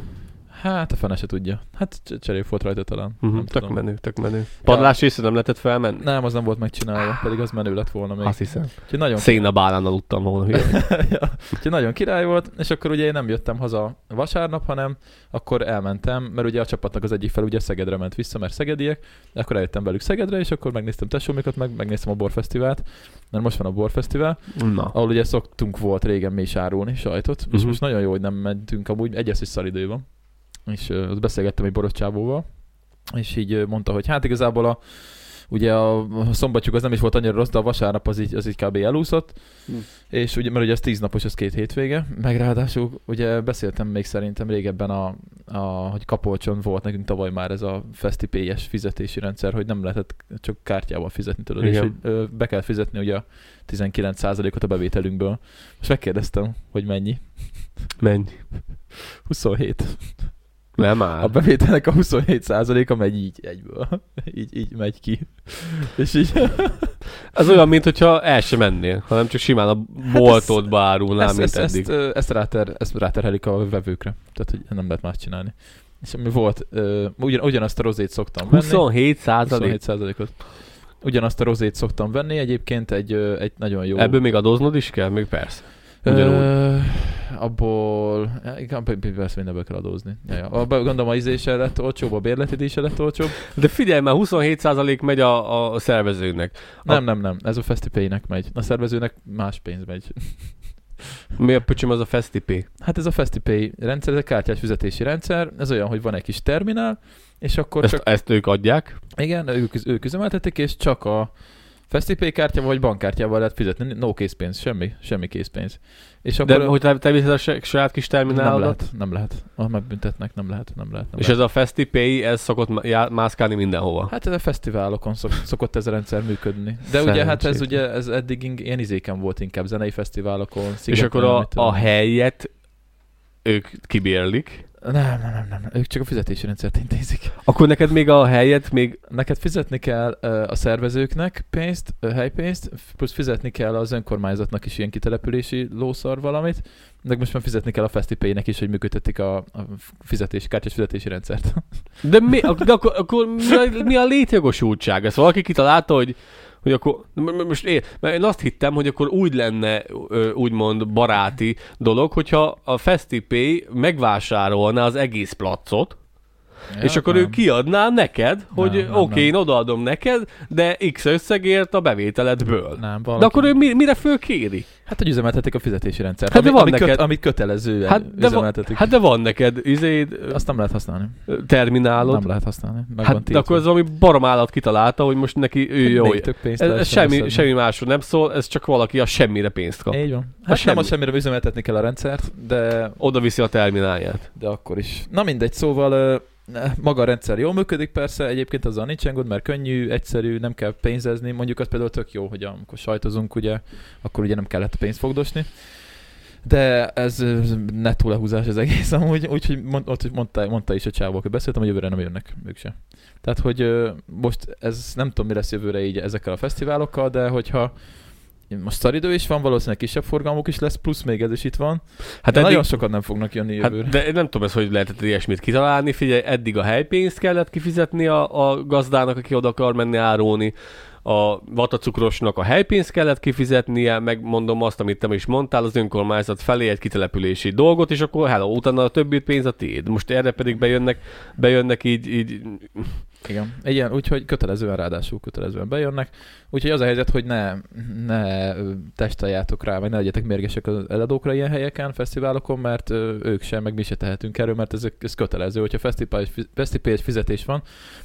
Hát a fene se tudja. Hát cserép volt rajta talán. Uh-huh. Nem Tök tudom. menő, tök menő. Padlás része nem lehetett felmenni? Nem, az nem volt megcsinálva, pedig az menő lett volna még. Azt hiszem. Úgyhogy nagyon, Szénabálán aludtam volna. ja. Úgyhogy nagyon király volt, és akkor ugye én nem jöttem haza vasárnap, hanem akkor elmentem, mert ugye a csapatnak az egyik fel ugye Szegedre ment vissza, mert szegediek, akkor eljöttem velük Szegedre, és akkor megnéztem tesómikat, meg megnéztem a borfesztivált, mert most van a borfesztivál, Na. ahol ugye szoktunk volt régen mi is árulni sajtot, és Mhm. most nagyon jó, hogy nem mentünk amúgy, egy és szaridő van, és ott beszélgettem egy boros csávóval, és így mondta, hogy hát igazából a ugye a, szombatjuk az nem is volt annyira rossz, de a vasárnap az így, az így kb. elúszott, Hm. és ugye, mert ugye ez tíz napos, ez két hétvége, meg ráadásul ugye beszéltem még szerintem régebben, a, a, hogy Kapolcson volt nekünk tavaly már ez a FestiPay-es fizetési rendszer, hogy nem lehetett csak kártyával fizetni, tudod, és Igen. hogy ö, be kell fizetni ugye a 19%-ot a bevételünkből. Most megkérdeztem, hogy mennyi. Menj. 27. Nem A áll. bevételnek a 27%-a megy így egyből. így, így megy ki. És így... Ez olyan, mint hogyha el sem mennél, hanem csak simán a boltodba árulnál, ezt, mint ezt, ezt, eddig. ö, ezt, ráter, ezt ráterhelik a vevőkre. Tehát, hogy nem lehet más csinálni. És ami volt, ugyan, ugyanazt a rozét szoktam venni. 27 százalék. 27%-ot. Ugyanazt a rozét szoktam venni, egyébként egy, egy nagyon jó... Ebből még adóznod is kell? Még persze. Ugyanúgy. Ö, abból, ja, igen, persze mindenből kell adózni. Ja, ja. Abba, gondolom a izé se lett olcsóbb, a bérleti se lett olcsóbb. De figyelj, már 27 százalék megy a, a szervezőnek. Nem, nem, nem, ez a FestiPay-nek megy. A szervezőnek más pénz megy. Mi a pöcsöm az a FestiPay? Hát ez a FestiPay rendszer, ez egy kártyás fizetési rendszer, ez olyan, hogy van egy kis terminál, és akkor Ezt, csak, ezt ők adják. igen, ők, ők üzemeltetik, és csak a FestiPay kártyával vagy bankkártyával lehet fizetni, no készpénz, semmi, semmi készpénz. És De akkor hogy te, viszed a saját kis nem terminálodat? lehet, nem lehet. Ah, megbüntetnek, nem lehet, nem lehet. Nem És lehet. ez a FestiPay, ez szokott já- mászkálni mindenhova. Hát ez a fesztiválokon szok, szokott ez a rendszer működni. De ugye hát ez ugye ez eddig ilyen izéken volt inkább zenei fesztiválokon. és szigeten, akkor a, a helyet ők kibérlik. Nem, nem, nem, nem, ők csak a fizetési rendszert intézik. Akkor neked még a helyet még Neked fizetni kell a szervezőknek pénzt, helypénzt, plusz fizetni kell az önkormányzatnak is ilyen kitelepülési lószar valamit, de most már fizetni kell a FestiPay-nek is, hogy működtetik a, a fizetési, kártyás fizetési rendszert. De, mi, de akkor, akkor mi, a, mi a létjogosultság? Ezt valaki kitalálta, hogy hogy akkor, most én, mert én azt hittem, hogy akkor úgy lenne úgymond baráti dolog, hogyha a FestiPay megvásárolná az egész placot, ja, és akkor nem. ő kiadná neked, hogy oké, nem. én odaadom neked, de X összegért a bevételedből. Nem, De valaki... akkor ő mi, mire fölkéri? Hát, hogy üzemeltetik a fizetési rendszert. Hát de ami, van ami, neked- köt, ami kötelezően Hát de, üzemeltetik. hát de van neked izéd, Azt nem lehet használni. terminálod. Nem lehet használni. Meg Hát van de akkor ez valami baromállat kitalálta, hogy most neki ő Hát jó. pénzt Ez, ez semmi, semmi másról nem szól, ez csak valaki a semmire pénzt kap. Így van. Hát semmi. nem a semmire üzemeltetni kell a rendszert, de, Oda viszi a terminálját. de akkor is. Na mindegy, szóval maga a rendszer jól működik persze, egyébként azzal nincsen gond, mert könnyű, egyszerű, nem kell pénzezni. Mondjuk az például tök jó, hogy amikor sajtozunk, ugye, akkor ugye nem kellett pénzt fogdosni. De ez ö, nettó lehúzás az egész amúgy, úgyhogy mond, mondta, mondta is a csávó, hogy beszéltem, hogy jövőre nem jönnek ők se. Tehát, hogy most ez nem tudom, mi lesz jövőre így ezekkel a fesztiválokkal, de hogyha most szaridő is van, valószínűleg kisebb forgalmuk is lesz, plusz még ez is itt van. Hát Hát de eddig, nagyon sokan nem fognak jönni jövőre. hát, de én nem tudom ezt, hogy lehetett ilyesmit kitalálni. Figyelj, eddig a helypénzt kellett kifizetni a, a gazdának, aki oda akar menni árulni. A vatacukrosnak a helypénzt kellett kifizetnie, megmondom azt, amit te is mondtál, az önkormányzat felé egy kitelepülési dolgot, és akkor hello, utána a többi pénz a tiéd. Most erre pedig bejönnek, bejönnek így, így Igen. Igen, úgyhogy kötelezően ráadásul kötelezően bejönnek. Úgyhogy az a helyzet, hogy ne, ne ö, testoljátok rá, vagy ne legyetek mérgesek az eladókra ilyen helyeken, fesztiválokon, mert ők sem, meg mi se tehetünk erről, mert ez, ez kötelező. Hogyha fesztivál fizetés van,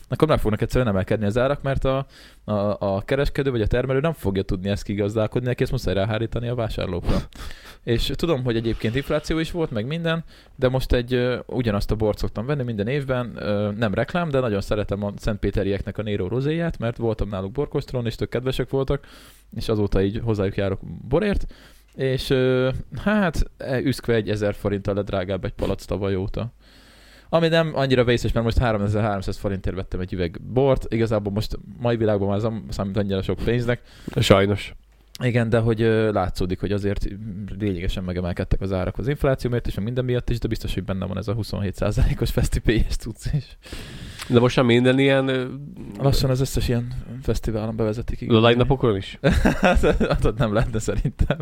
akkor meg fognak egyszerűen emelkedni az árak, mert a, a, a kereskedő vagy a termelő nem fogja tudni ezt kigazdálkodni, neki ezt muszáj ráhárítani a vásárlókra. És tudom, hogy egyébként infláció is volt, meg minden, de most egy ö, ugyanazt a bort szoktam venni minden évben, ö, nem reklám, de nagyon szeretem a Szentpéterieknek a Nero rozéját, mert voltam náluk borkostron, és tök kedvesek voltak, és azóta így hozzájuk járok borért, és ö, hát e, üszkve egy 1000 forinttal drágább egy palac tavaly óta. Ami nem annyira vészes, mert most 3300 forintért vettem egy üveg bort, igazából most mai világban már nem számít annyira sok pénznek, sajnos. igen, de hogy látszódik, hogy azért lényegesen megemelkedtek az árak az infláció miatt, és meg minden miatt is, de biztos, hogy benne van ez a 27%-os FestiPay-es cucc is. De most már minden ilyen Lassan az összes ilyen fesztiválon bevezetik. igen. Lolány napokon is hát, hát ott nem lehetne szerintem.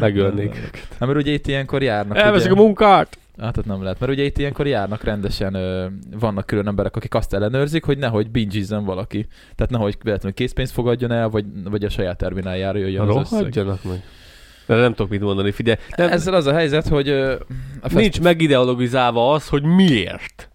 megölnék. Mert ugye itt ilyenkor járnak. Elveszik a ugye, munkát! Hát ott nem lehet, mert ugye itt ilyenkor járnak rendesen, vannak külön emberek, akik azt ellenőrzik, hogy nehogy bingizzen valaki. Tehát nehogy véletlenül készpénzt fogadjon el, vagy, vagy a saját termináljára jöjjön az. Rohadjanak meg. De nem tudok mit mondani, figyelj. Nem, Ezzel az a helyzet, hogy a nincs megideologizálva az, hogy miért.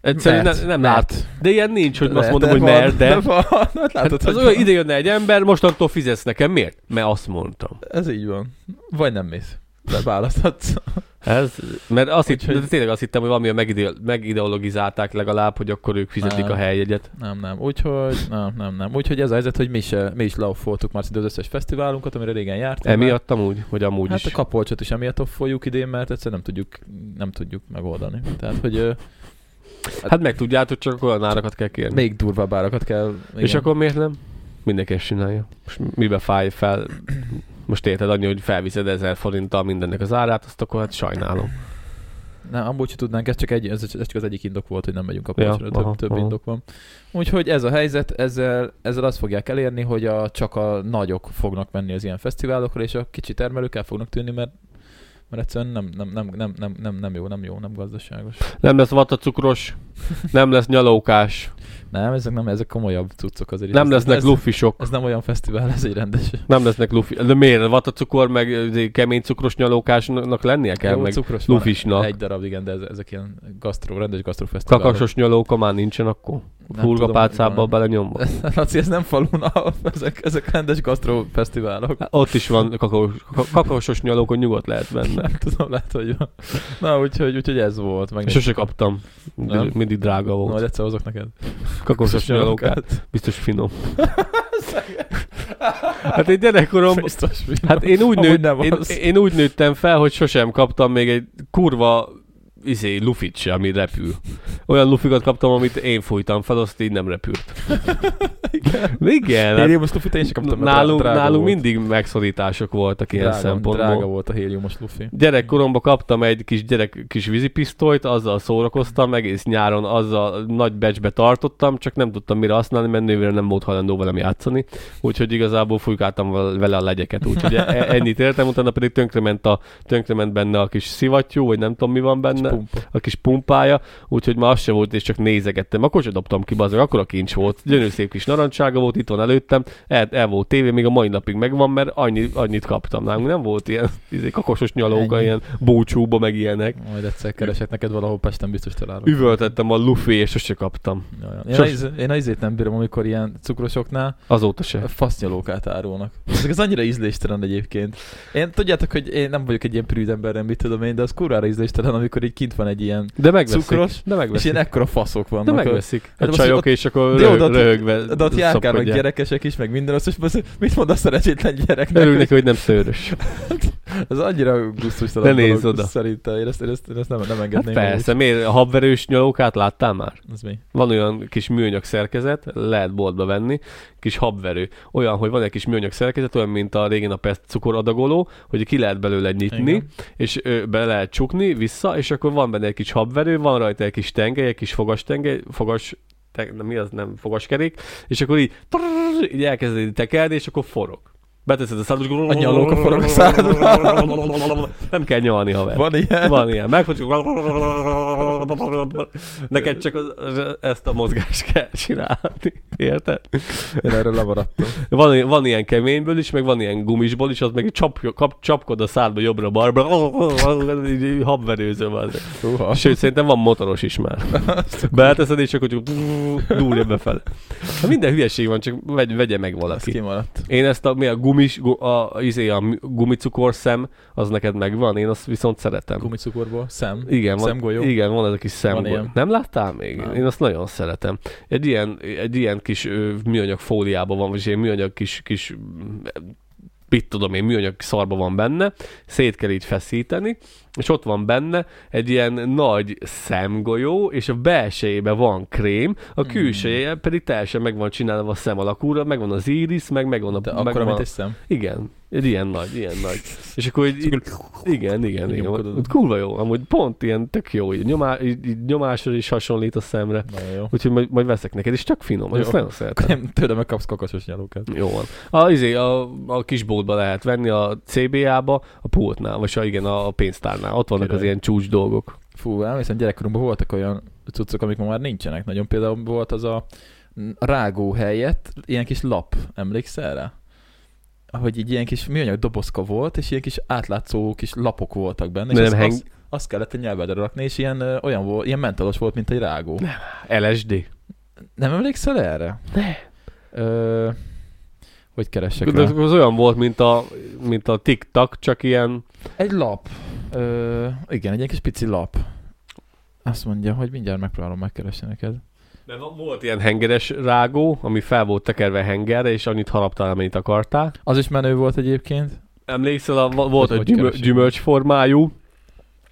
Egyszerűen Mert, nem, nem mert. lát. De ilyen nincs, hogy azt Lehet, mondom, hogy van, mert, de. de van. Hát Hát látod, az hogy olyan ide jönne egy ember, mostantól fizetsz nekem. Miért? Mert azt mondtam. Ez így van. Vagy nem mész. Választhatsz. Ez, mert azt hitt, Úgyhogy- de tényleg azt hittem, hogy valami megide, megideologizálták legalább, hogy akkor ők fizetik Nem. a helyjegyet. Nem, nem. Úgyhogy, nem, nem, nem. Úgyhogy ez a helyzet, hogy mi, se, mi is leoffoltuk már az összes fesztiválunkat, amire régen jártunk. Emiatt amúgy, hogy amúgy Hát is. a kapolcsot is emiatt offoljuk idén, mert egyszerűen nem tudjuk, nem tudjuk megoldani. Tehát, hogy ö, Hát meg tudjátok, csak olyan árakat kell kérni. még durvább árakat kell. Igen. És akkor miért nem? Mindenki ezt csinálja. Most mibe fáj fel? Most érted annyi, hogy felviszed ezer forinttal mindennek az árát, azt akkor hát sajnálom. Nem, amúgy sem tudnánk, ez csak, egy, ez, ez csak az egyik indok volt, hogy nem megyünk a polcra, Ja, több, aha, több aha. indok van. Úgyhogy ez a helyzet, ezzel, ezzel azt fogják elérni, hogy a, csak a nagyok fognak menni az ilyen fesztiválokra, és a kicsi termelők el fognak tűnni, mert mert egyszerűen nem, nem, nem, nem, nem, nem, nem jó, nem jó, nem gazdaságos. Nem lesz vatacukros, nem lesz nyalókás, Nem, ezek nem, ezek komolyabb cuccok azért. nem ez, lesznek ez, lufisok, ez nem olyan fesztivál, ez egy rendes. nem lesznek lufi. De miért? Vatacukor meg kemény cukros nyalókásnak lennie kell, Jó, meg cukros lufisnak. Egy darab, igen, de ez, ezek ilyen gasztró, rendes gasztrofesztiválok. kakasos nyalóka már nincsen akkor. Tudom, bele nyomva. Laci, ez nem falun, a- ezek, ezek rendes gasztrofesztiválok. Hát Ott is van kakaós, kakaósos nyalók, hogy nyugodt lehet benne. Nem tudom, lehet, hogy van. Na, úgyhogy, úgyhogy ez volt. Meg Sose kaptam. Mindig, mindig drága Majd volt. egyszer hozok neked. Kakaósos nyalókát. Biztos finom. Hát én Biztos, hogy Hát én úgy, nőtt, nem én, én úgy nőttem fel, hogy sosem kaptam még egy kurva izé, lufit se, ami repül. Olyan lufikat kaptam, amit én fújtam fel, azt így nem repült. Igen. Igen, hát Héliumos lufit én sem kaptam, nálunk, nálunk volt. mindig megszorítások voltak ilyen drága, szempontból. Drága volt a héliumos lufi. Gyerekkoromban kaptam egy kis gyerek kis vízipisztolyt, azzal szórakoztam, egész nyáron azzal nagy becsbe tartottam, csak nem tudtam mire használni, mert nővére nem volt hajlandó velem játszani, úgyhogy igazából fújkáltam vel- vele a legyeket, úgyhogy e- ennyit értem, utána pedig tönkrement, a, tönkrement benne a kis szivattyú, vagy nem tudom mi van benne, Pumpa. a kis pumpája, úgyhogy már az se volt, és csak nézegettem. Akkor sem dobtam ki, bazeg, akkor a kincs volt. Gyönyörű szép kis narancsága volt, itt van előttem, el, el volt tévé, még a mai napig megvan, mert annyi, annyit kaptam. Nálunk nem volt ilyen izé, kakosos nyalóka, Ennyi. ilyen búcsúba, meg ilyenek. Majd egyszer keresek neked valahol Pesten, biztos találok. Üvöltettem a lufi, és sose kaptam. Jaj, Én, Sos- az, én az ízét nem bírom, amikor ilyen cukrosoknál Azóta se. fasznyalókát árulnak. Ez, ez annyira ízléstelen egyébként. Én tudjátok, hogy én nem vagyok egy ilyen prűd ember, nem mit tudom én, de az kurvára ízléstelen, amikor így kint van egy ilyen, De megveszik. Cukros, de és megveszik. ilyen ekkora faszok vannak. de megveszik. Hát a csajok, és akkor de röhög, röhögve De ott járkálnak gyerekesek is, meg minden, azt most mit mond a szerencsétlen gyereknek? Örülnek, hogy nem szőrös. Ez annyira gusztustalan Ne nézz oda. Szerintem én ezt, én ezt, én ezt nem, nem Hát engedném. persze, miért? A habverős nyalókát láttál már? Ez mi? Van olyan kis műanyag szerkezet, lehet boltba venni, kis habverő. Olyan, hogy van egy kis műanyag szerkezet, olyan, mint a régen a pest cukoradagoló, hogy ki lehet belőle nyitni, Igen. és ö, be lehet csukni vissza, és akkor van benne egy kis habverő, van rajta egy kis tengely, egy kis fogas tengely, fogas te, mi az, nem fogaskerék, és akkor így, trrrr, így elkezded tekerni, és akkor forog. Beteszed a szádba, A nyalóka forog a szádba. Nem kell nyalni, haver. Van ilyen? Van ilyen. Megfogjuk. Neked csak az, ezt a mozgást kell csinálni. Érted? Én erről lemaradtam. Van, van ilyen keményből is, meg van ilyen gumisból is, az meg csap, kap, csapkod a szádba így Habverőzöm az. Uha. Sőt, szerintem van motoros is már. Beleteszed, és akkor csak dúrja befele. Ha minden hülyeség van, csak vegy, vegye meg Ez valaki. kimaradt. Én ezt a, mi a gumis, gu, a, izé, a mű- gumicukorszem, az neked megvan, én azt viszont szeretem. Gumicukorból. Szem. Igen, van, Szemgolyó. igen, van ez a kis szemgolyó. Nem láttál még? Nem. Én azt nagyon szeretem. Egy ilyen, egy ilyen kis ö, műanyag fóliában van, vagy egy műanyag kis, kis mit tudom én, műanyag szarba van benne, szét kell így feszíteni, és ott van benne egy ilyen nagy szemgolyó, és a belsejében van krém, a külseje pedig teljesen meg van csinálva a szem alakúra, meg van az iris, meg megvan a... De meg akkor, van mint egy szem. igen, egy ilyen nagy, ilyen nagy. És akkor így, így igen, igen, igen. Ott kurva jó, amúgy pont ilyen tök jó, így, nyomá, így, így nyomásra is hasonlít a szemre. Jó. Úgyhogy majd, majd veszek neked, és csak finom, Jó. ezt nagyon szeretem. Nem, tőlem megkapsz kakasos nyalókat. Jó van. A, izé, a, a kisboltba lehet venni, a CBA-ba, a pultnál, vagy a, igen, a pénztárnál. Ott vannak az Király. ilyen csúcs dolgok. Fú, emlékszem gyerekkorunkban voltak olyan cuccok, amik ma már nincsenek nagyon. Például volt az a rágó helyett ilyen kis lap. Emlékszel rá? Hogy így ilyen kis műanyag dobozka volt, és ilyen kis átlátszó kis lapok voltak benne. És nem azt, heng- azt, azt kellett a nyelvedre rakni, és ilyen, ö, olyan volt, ilyen mentalos volt, mint egy rágó. LSD. Nem emlékszel erre? Ne. Ö, hogy keressek De rá? az olyan volt, mint a, mint a TikTok, csak ilyen Egy lap. Ö, igen, egy ilyen kis pici lap. Azt mondja, hogy mindjárt megpróbálom megkeresni neked. De va- volt ilyen hengeres rágó, ami fel volt tekerve hengerre, és annyit haraptál, amennyit akartál. Az is menő volt egyébként. Emlékszel, a, volt Hogy egy gyümö- gyümölcs formájú,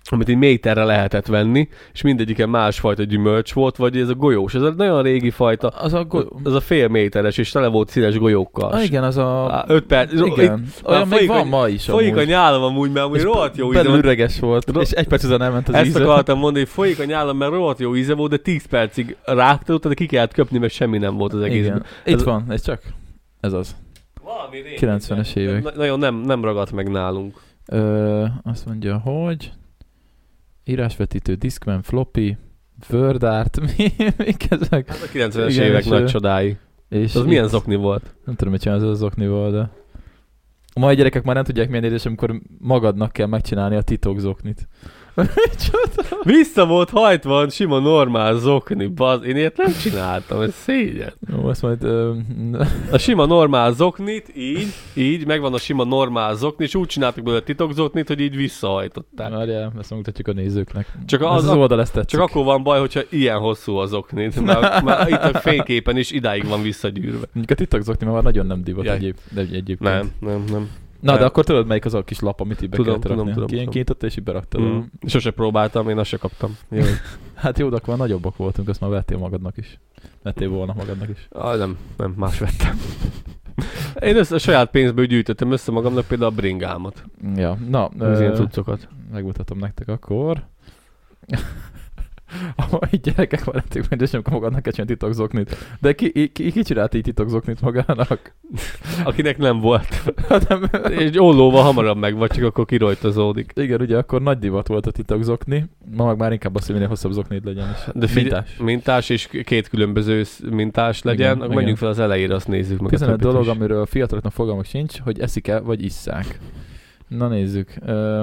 amit egy méterre lehetett venni, és mindegyiken másfajta gyümölcs volt, vagy ez a golyós, ez egy nagyon régi fajta, Az a go- ez a fél méteres, és tele volt színes golyókkal. ah, igen, az a... Öt perc. igen. Itt, Olyan még folyik van a- ma is Folyik a amúgy. nyálam amúgy, mert amúgy rohadt jó íze volt. üreges volt, és egy perc után elment az Ezt íze. akartam mondani, hogy folyik a nyálam, mert rohadt jó íze volt, de 10 percig rágta, utána ki kellett köpni, mert semmi nem volt az egészben. Igen. Itt Ez- van, ez csak. Ez az. Valami régi, 90-es de évek. na- Nagyon nem, nem ragadt meg nálunk. Ö, azt mondja, hogy írásvetítő, Discman, floppy, Word art, mi, mik ezek? Hát a 90-es Igen, évek nagy csodái. És Az milyen zokni volt? Nem tudom, ez az oknival, de... A mai gyerekek már nem tudják milyen édes, amikor magadnak kell megcsinálni a titok zoknit. Micsoda? Vissza volt hajtva sima normál zokni, baz. Én ilyet nem csináltam, ez szégyen. Jó, ezt majd... Ö, A sima normál zoknit, így, így, megvan a sima normál zokni, és úgy csináltak belőle titok zoknit, hogy így visszahajtották. Várjál, ezt megmutatjuk a nézőknek. Csak Ez az, az oldal ezt tetszik. Csak akkor van baj, hogyha ilyen hosszú az oknit, mert, mert itt a fényképen is idáig van visszagyűrve. Mondjuk a TikTok már nagyon nem divat egyéb, de egyébként. Nem, nem, nem. Na, de akkor tudod, melyik az a kis lap, amit így be Tudom, kellett rakni? tudom, Ilyen tudom. kinyitotta, és így beraktad. Mm. Sose próbáltam, én azt se kaptam. Jó. Hát jó, de akkor már nagyobbak voltunk, azt már vettél magadnak is. Vettél volna magadnak is. Ah, nem, nem, más vettem. Én össze, a saját pénzből gyűjtöttem össze magamnak például a bringámat. Ja, na, Az ilyen cuccokat. megmutatom nektek akkor. Így gyerekek maradték meg, és amikor magadnak kell csinálni titokzoknit. De ki, ki, ki, csinált így titokzoknit magának? Akinek nem volt. Hát nem, És ollóval hamarabb meg vagy, csak akkor kirojtozódik. igen, ugye akkor nagy divat volt a titokzokni. Ma meg már inkább az, hogy minél hosszabb zoknid legyen. És De figyelj, mintás. mintás és két különböző mintás legyen, Igen, igen, igen. menjünk fel az elejére, azt nézzük meg. a 15 többit dolog, is. amiről a fiataloknak fogalmuk sincs, hogy eszik-e, vagy isszák. Na nézzük. Ö,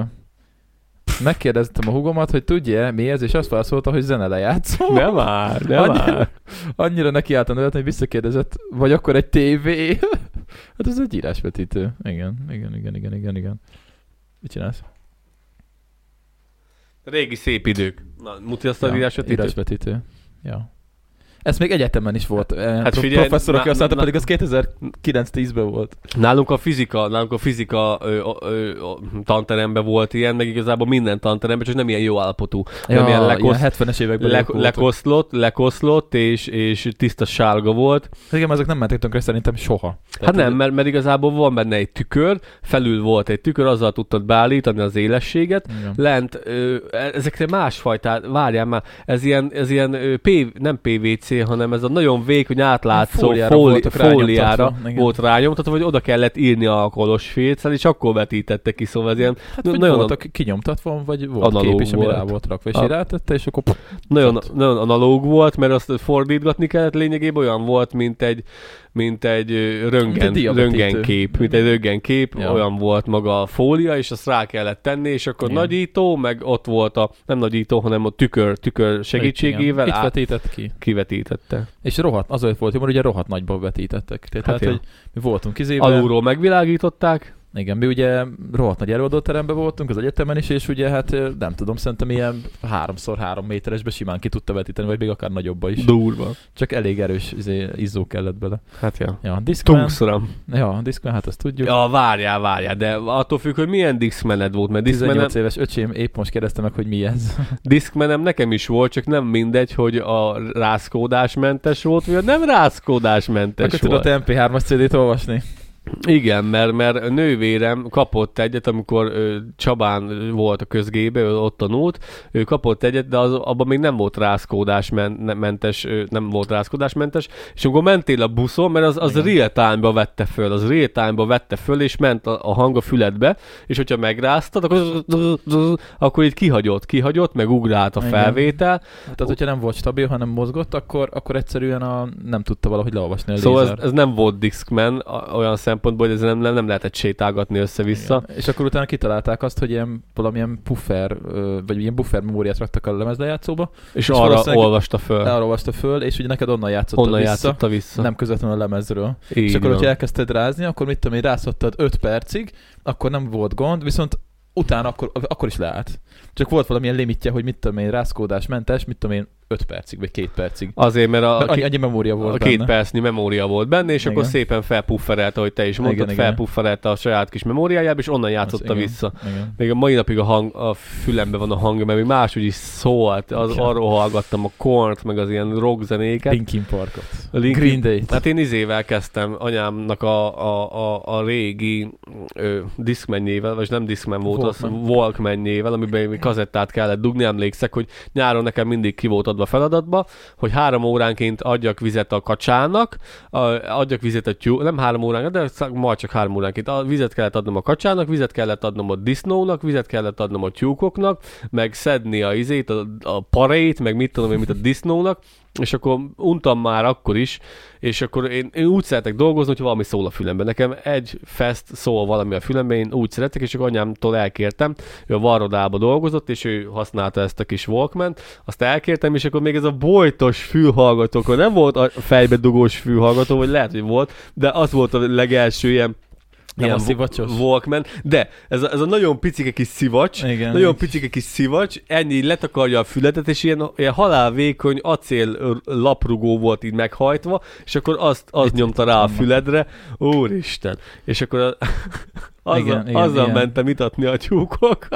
megkérdeztem a hugomat, hogy tudja mi ez, és azt válaszolta, hogy zene lejátszó. Nem már, nem Annyira- már. Annyira nekiálltam ölet, hogy visszakérdezett, vagy akkor egy tévé? hát ez egy írásvetítő. Igen, igen, igen, igen, igen, igen. Mit csinálsz? Régi szép idők. Na, muti azt a Ja, írásvetítőt? Írásvetítő. Ja. Ez még egyetemen is volt. Hát Hát pro- figyelj, professzor, aki na- pedig az 2009-10-ben volt. Nálunk a fizika, nálunk a fizika ö, ö, tanteremben volt ilyen, meg igazából minden tanteremben, csak nem ilyen jó állapotú. nem ilyen lekosz, ilyen 70-es években le, lekoszlott, lekoszlott, és, és tiszta sárga volt. Igen, ezek nem mentek tönkre szerintem soha. Hát nem, mert, mert igazából van benne egy tükör, felül volt egy tükör, azzal tudtad beállítani az élességet, Igen. lent, ö, ezekre másfajta, várjál már, ez ilyen, ez ilyen ö, PV, nem PVC, hanem ez a nagyon vékony átlátszó Fóliára fóli, voltak fóliára rányomtatva, volt rányomtatva, hogy oda kellett írni a alkoholos félccel, és akkor vetítette ki, szóval ez ilyen Hát nagyon- voltak kinyomtatva, vagy volt kép is, ami rá volt rakva, és A- rátette, és akkor nagyon, Szóval- nagyon analóg volt, mert azt fordítgatni kellett lényegében, olyan volt, mint egy, mint egy ö, röntgen, Mint röntgenkép, mint egy röntgenkép, Ja. ja. olyan volt maga a fólia, és azt rá kellett tenni, és akkor Igen. nagyító, meg ott volt a, nem nagyító, hanem a tükör, tükör segítségével Igen. Itt vetített ki. kivetítette. És rohadt, azért volt jó, mert ugye rohadt nagyba vetítettek. Tehát, Hát hát, ja. hogy mi voltunk izében. Alulról megvilágították, Igen, mi ugye rohadt nagy előadóteremben voltunk az egyetemen is, és ugye hát nem tudom, szerintem ilyen háromszor három méteresbe simán ki tudta vetíteni, vagy még akár nagyobba is. durva. Csak elég erős izé, izzó kellett bele. Hát ja. Ja, Discman, Tungsram. ja, Discman, hát azt tudjuk. Ja, várjál, várjál, de attól függ, hogy milyen diszkmened volt, mert diszkmenem, 18 éves öcsém épp most kérdezte meg, hogy mi ez. diszkmenem nekem is volt, csak nem mindegy, hogy a rázkódásmentes volt, vagy nem rázkódásmentes Akkor volt. tudod MP3-as CD-t olvasni? Igen, mert, mert a nővérem kapott egyet, amikor ö, Csabán volt a közgébe, ő ott tanult, ő kapott egyet, de az, abban még nem volt rázkódásmentes, ö, nem volt rázkódásmentes, és amikor mentél a buszon, mert az, az Igen. real time-ba vette föl, az real time-ba vette föl, és ment a, a hang a füledbe, és hogyha megráztad, akkor, akkor így kihagyott, kihagyott, meg ugrált a Igen. felvétel, Tehát, hogyha nem volt stabil, hanem mozgott, akkor, akkor egyszerűen a, nem tudta valahogy leolvasni a Szóval lézer. ez, ez nem volt Discman olyan szempontból, hogy ez nem, nem, nem lehetett sétálgatni össze-vissza. Igen. És akkor utána kitalálták azt, hogy ilyen valamilyen puffer, vagy ilyen buffer memóriát raktak a lemezlejátszóba, És, És arra olvasta föl. elolvasta föl, és ugye neked onnan játszottad Onnan vissza, játszotta vissza. nem közvetlenül a lemezről. Így és akkor, van. hogyha elkezdted rázni, akkor mit tudom én, rászottad 5 percig, akkor nem volt gond, viszont utána akkor, akkor is leállt. Csak volt valamilyen limitje, hogy mit tudom én, rázkódásmentes, mit tudom én, 5 percig, vagy 2 percig. Azért, mert a, Mert annyi, annyi memória volt a két percnyi memória volt benne, és akkor Igen. szépen felpufferelte, ahogy te is mondtad, Igen, igen. felpufferelte a saját kis memóriájába, és onnan játszotta igen, vissza. Igen. Még a mai napig a, hang, a fülembe van a hangja, mert még máshogy is szólt. Az, Igen. arról hallgattam a kornt, meg az ilyen rock zenéket. Linkin Parkot. A Linkin- Green Day. Hát én izével kezdtem, anyámnak a, a, a, a régi ö, diszkmenjével, vagy nem diszkmen volt, Walkman. az Walkmanjével, amiben még kazettát kellett dugni, emlékszek, hogy nyáron nekem mindig ki volt beadva feladatba, hogy három óránként adjak vizet a kacsának, adjak vizet a tyú, nem három óránként, de majd csak három óránként. A vizet kellett adnom a kacsának, vizet kellett adnom a disznónak, vizet kellett adnom a tyúkoknak, meg szedni a izét, a, a parét, meg mit tudom én, mit a disznónak, és akkor untam már akkor is, és akkor én, én úgy szeretek dolgozni, hogy valami szól a fülemben. Nekem egy fest szól valami a fülemben, én úgy szeretek, és akkor anyámtól elkértem, ő a Varrodába dolgozott, és ő használta ezt a kis walkman azt elkértem, és akkor még ez a bojtos fülhallgató, akkor nem volt a fejbe dugós fülhallgató, vagy lehet, hogy volt, de az volt a legelső ilyen Nem a szivacsos? Walkman, de ez a, ez a nagyon picike kis szivacs, Igen. nagyon picike kis szivacs, ennyi letakarja a fületet, és ilyen, ilyen halálvékony acél laprugó volt így meghajtva, és akkor azt, az Mit- nyomta rá a füledre, úristen, és akkor a, azzal, Igen, igen, igen, azzal ilyen. mentem itatni a tyúkok,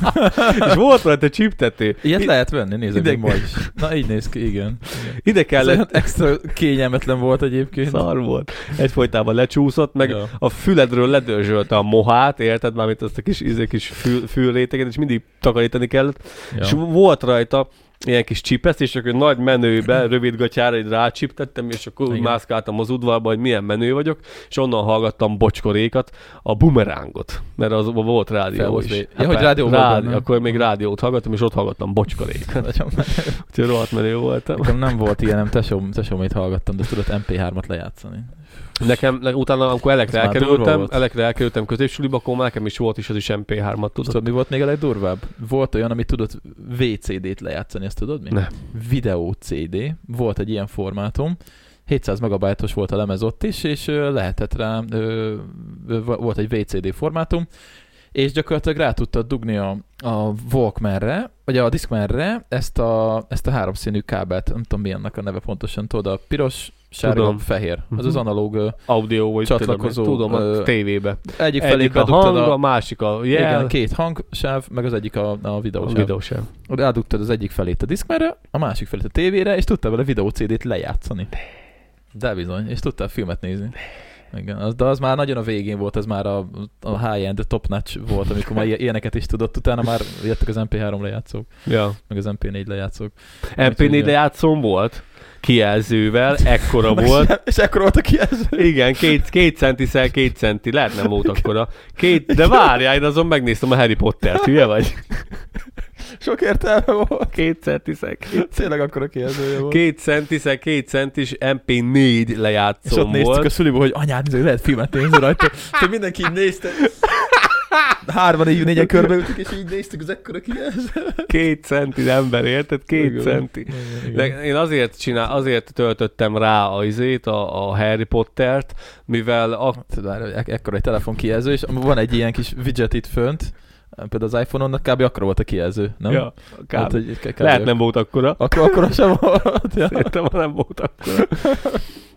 és volt rajta csiptető. Ilyet I- lehet venni, nézd ide- meg ma is. Na így néz ki, igen. Ide Ez olyan kellett, extra kényelmetlen volt egyébként. szar volt, egyfolytában lecsúszott, meg Ja. a füledről ledörzsölte a mohát, érted már, mint azt a kis, izé, kis fül, fülréteget, és mindig takarítani kellett. Ja. És volt rajta ilyen kis csipesz, és akkor nagy menőbe, rövid gatyára így rácsiptettem, és akkor úgy mászkáltam az udvarba, hogy milyen menő vagyok, és onnan hallgattam bocskorékat, a bumerángot, mert az volt rádió volt is. vé- Ja, hogy rádió rádió, benne. Akkor még rádiót hallgattam, és ott hallgattam bocskorékat. Úgyhogy rohadt menő voltam. Nekem nem volt ilyen, nem tesóm, tesómét hallgattam, de tudott MP3-at lejátszani. Nekem le- utána, amikor elekre Ez elkerültem, elekre elkerültem középsuliba, akkor nekem is volt is az is MP3-at, Tudod, tudod? mi volt még a legdurvább? Volt olyan, ami tudott VCD-t lejátszani, ezt tudod mi? Ne. Videó CD. Volt egy ilyen formátum. 700 megabájtos volt a lemez ott is, és lehetett rá, volt egy VCD formátum, és gyakorlatilag rá tudtad dugni a, a Walkmanre, vagy a Discmanre ezt a, ezt a háromszínű kábelt, nem tudom mi annak a neve pontosan, tudod, a piros, sárga, Tudom. fehér. Az Mhm. az analóg ö, Audio vagy Csatlakozó, tudom, tudom, a ö, tévébe. egyik felé Egyik a hang, a a, másik a igen, jel, két hangsáv, meg az egyik a, a videósáv. a videó sem. Rádugtad az egyik felét a Discmanre, a másik felét a tévére, és tudtál vele videó CD-t lejátszani. De bizony, és tudtál filmet nézni. Igen, az, de az már nagyon a végén volt, ez már a, a high-end top notch volt, amikor már ilyen- ilyeneket is tudott, utána már jöttek az MP3 lejátszók, Ja. meg az MP4 lejátszók. MP4 lejátszón volt, kijelzővel, ekkora volt. És ekkor volt a kijelző. Igen, két, két centiszel, két centi, lehet nem volt akkora. Két, de várjál, én azon megnéztem a Harry Pottert, hülye vagy? Sok értelme volt. Két centiszel, két, Tényleg akkor a kijelzője volt. két centiszel, két centis MP4 és lejátszón ott néztük a szüliból, hogy anyád, lehet filmet nézni rajta. És mindenki így nézte. Hárman így négyen körbeültük, és így néztük az ekkora kijelző. Két centi ember, érted? Két Igen. centi. De én azért csinál, azért töltöttem rá a izét, a, a Harry Pottert, mivel a, Tudod, ekkora egy telefon kijelző, és van egy ilyen kis widget itt fönt, például az iPhone-on, kb. akkora volt a kijelző, nem? ja, Hát, kb. hogy k- kb. lehet nem volt akkora. Akkor, akkor sem volt. Ja. Szerintem nem volt akkora.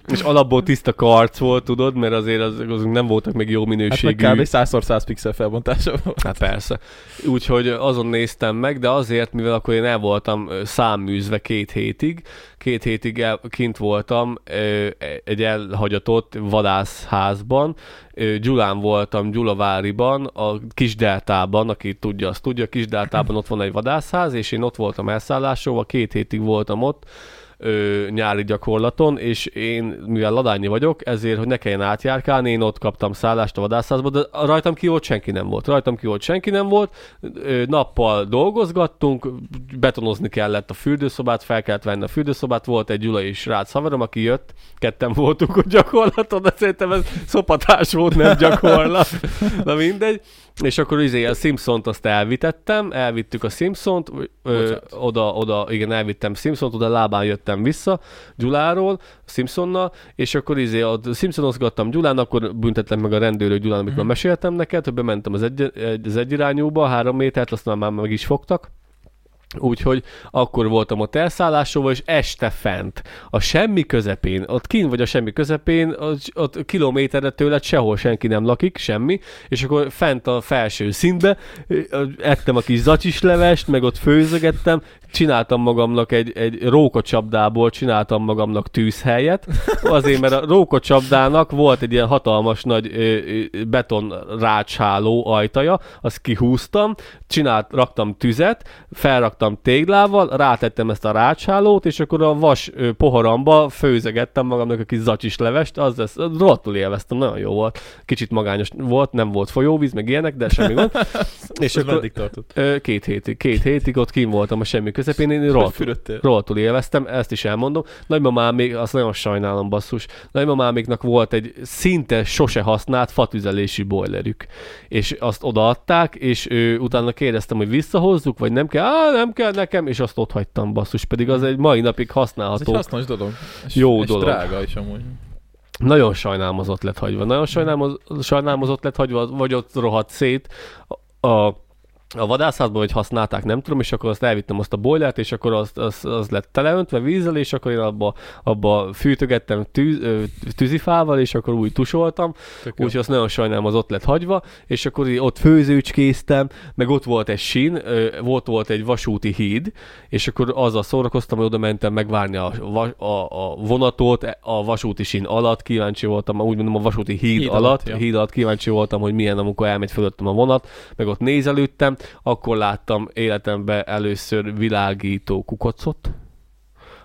És alapból tiszta karc volt, tudod, mert azért az, azok nem voltak még jó Hát meg minőségű. kb. 100x100 pixel felbontása volt. Hát persze. Úgyhogy azon néztem meg, de azért, mivel akkor én el voltam ö, számműzve két hétig, két hétig el, kint voltam egy elhagyatott vadászházban, Gyulán voltam, Gyulaváriban, a Kisdeltában, aki tudja, azt tudja, Kisdeltában ott van egy vadászház, és én ott voltam elszállásolva, két hétig voltam ott, ö, nyári gyakorlaton, és én, mivel ladányi vagyok, ezért, hogy ne kelljen átjárkálni, én ott kaptam szállást a vadászházba, de rajtam ki volt senki nem volt. Rajtam ki volt senki nem volt, ö, nappal dolgozgattunk, betonozni kellett a fürdőszobát, fel kellett venni a fürdőszobát, volt egy Gyula és Rácz haverom, aki jött, ketten voltunk a gyakorlaton, de szerintem ez szopatás volt, nem gyakorlat. Na mindegy. És akkor izé a Simpsont azt elvitettem, elvittük a Simpsont, ö, oda, oda, igen, elvittem Simpsont, oda lábán jöttem vissza Gyuláról, Simpsonnal, és akkor izé, a Simpsonozgattam Gyulán, akkor büntettem meg a rendőrök Gyulán, amit Mhm. már meséltem neked, hogy bementem az, egy, az egyirányúba, három métert, aztán már meg is fogtak. Úgyhogy akkor voltam ott elszállásolva, és este fent, a semmi közepén, ott kín vagy a semmi közepén, ott, ott kilométerre tőled sehol senki nem lakik, semmi, és akkor fent a felső szintbe ettem a kis zacsislevest, meg ott főzögettem, csináltam magamnak egy, egy rókacsapdából, csináltam magamnak tűzhelyet, azért, mert a rókacsapdának volt egy ilyen hatalmas nagy ö, ö, beton rácsháló ajtaja, azt kihúztam, csinált, raktam tüzet, felraktam téglával, rátettem ezt a rácshálót, és akkor a vas ö, poharamba főzegettem magamnak a kis zacsis levest, az lesz, rohadtul élveztem, nagyon jó volt. Kicsit magányos volt, nem volt folyóvíz, meg ilyenek, de semmi gond. és akkor meddig tartott? ö, két hétig, két hétig ott kim voltam a semmi közepén, én rohadtul, rohadtul élveztem, ezt is elmondom. Nagymamámék, azt nagyon sajnálom basszus, nagymamáméknak volt egy szinte sose használt fatüzelési boilerük, és azt odaadták, és ő, utána kérdeztem, hogy visszahozzuk, vagy nem kell, á, nem kell nekem, és azt ott hagytam basszus, pedig az egy mai napig Ez egy használható. hasznos dolog. És, Jó és dolog. drága is amúgy. Nagyon sajnálom az ott lett hagyva. Nagyon sajnálom, az, sajnálom az ott lett hagyva, vagy ott rohadt szét. A, a a vadászatban, hogy használták, nem tudom, és akkor azt elvittem azt a boilert, és akkor az, az, az lett teleöntve vízzel, és akkor én abba, abba fűtögettem tűz, tűzifával, és akkor úgy tusoltam, úgyhogy azt nagyon sajnálom, az ott lett hagyva, és akkor ott főzőcskéztem, meg ott volt egy sín, volt, volt egy vasúti híd, és akkor azzal szórakoztam, hogy oda mentem megvárni a, a, a vonatot a vasúti sín alatt, kíváncsi voltam, úgy mondom a vasúti híd, Híd híd alatt, alatt, ja. híd alatt kíváncsi voltam, hogy milyen, amikor elmegy fölöttem a vonat, meg ott nézelődtem, akkor láttam életemben először világító kukacot,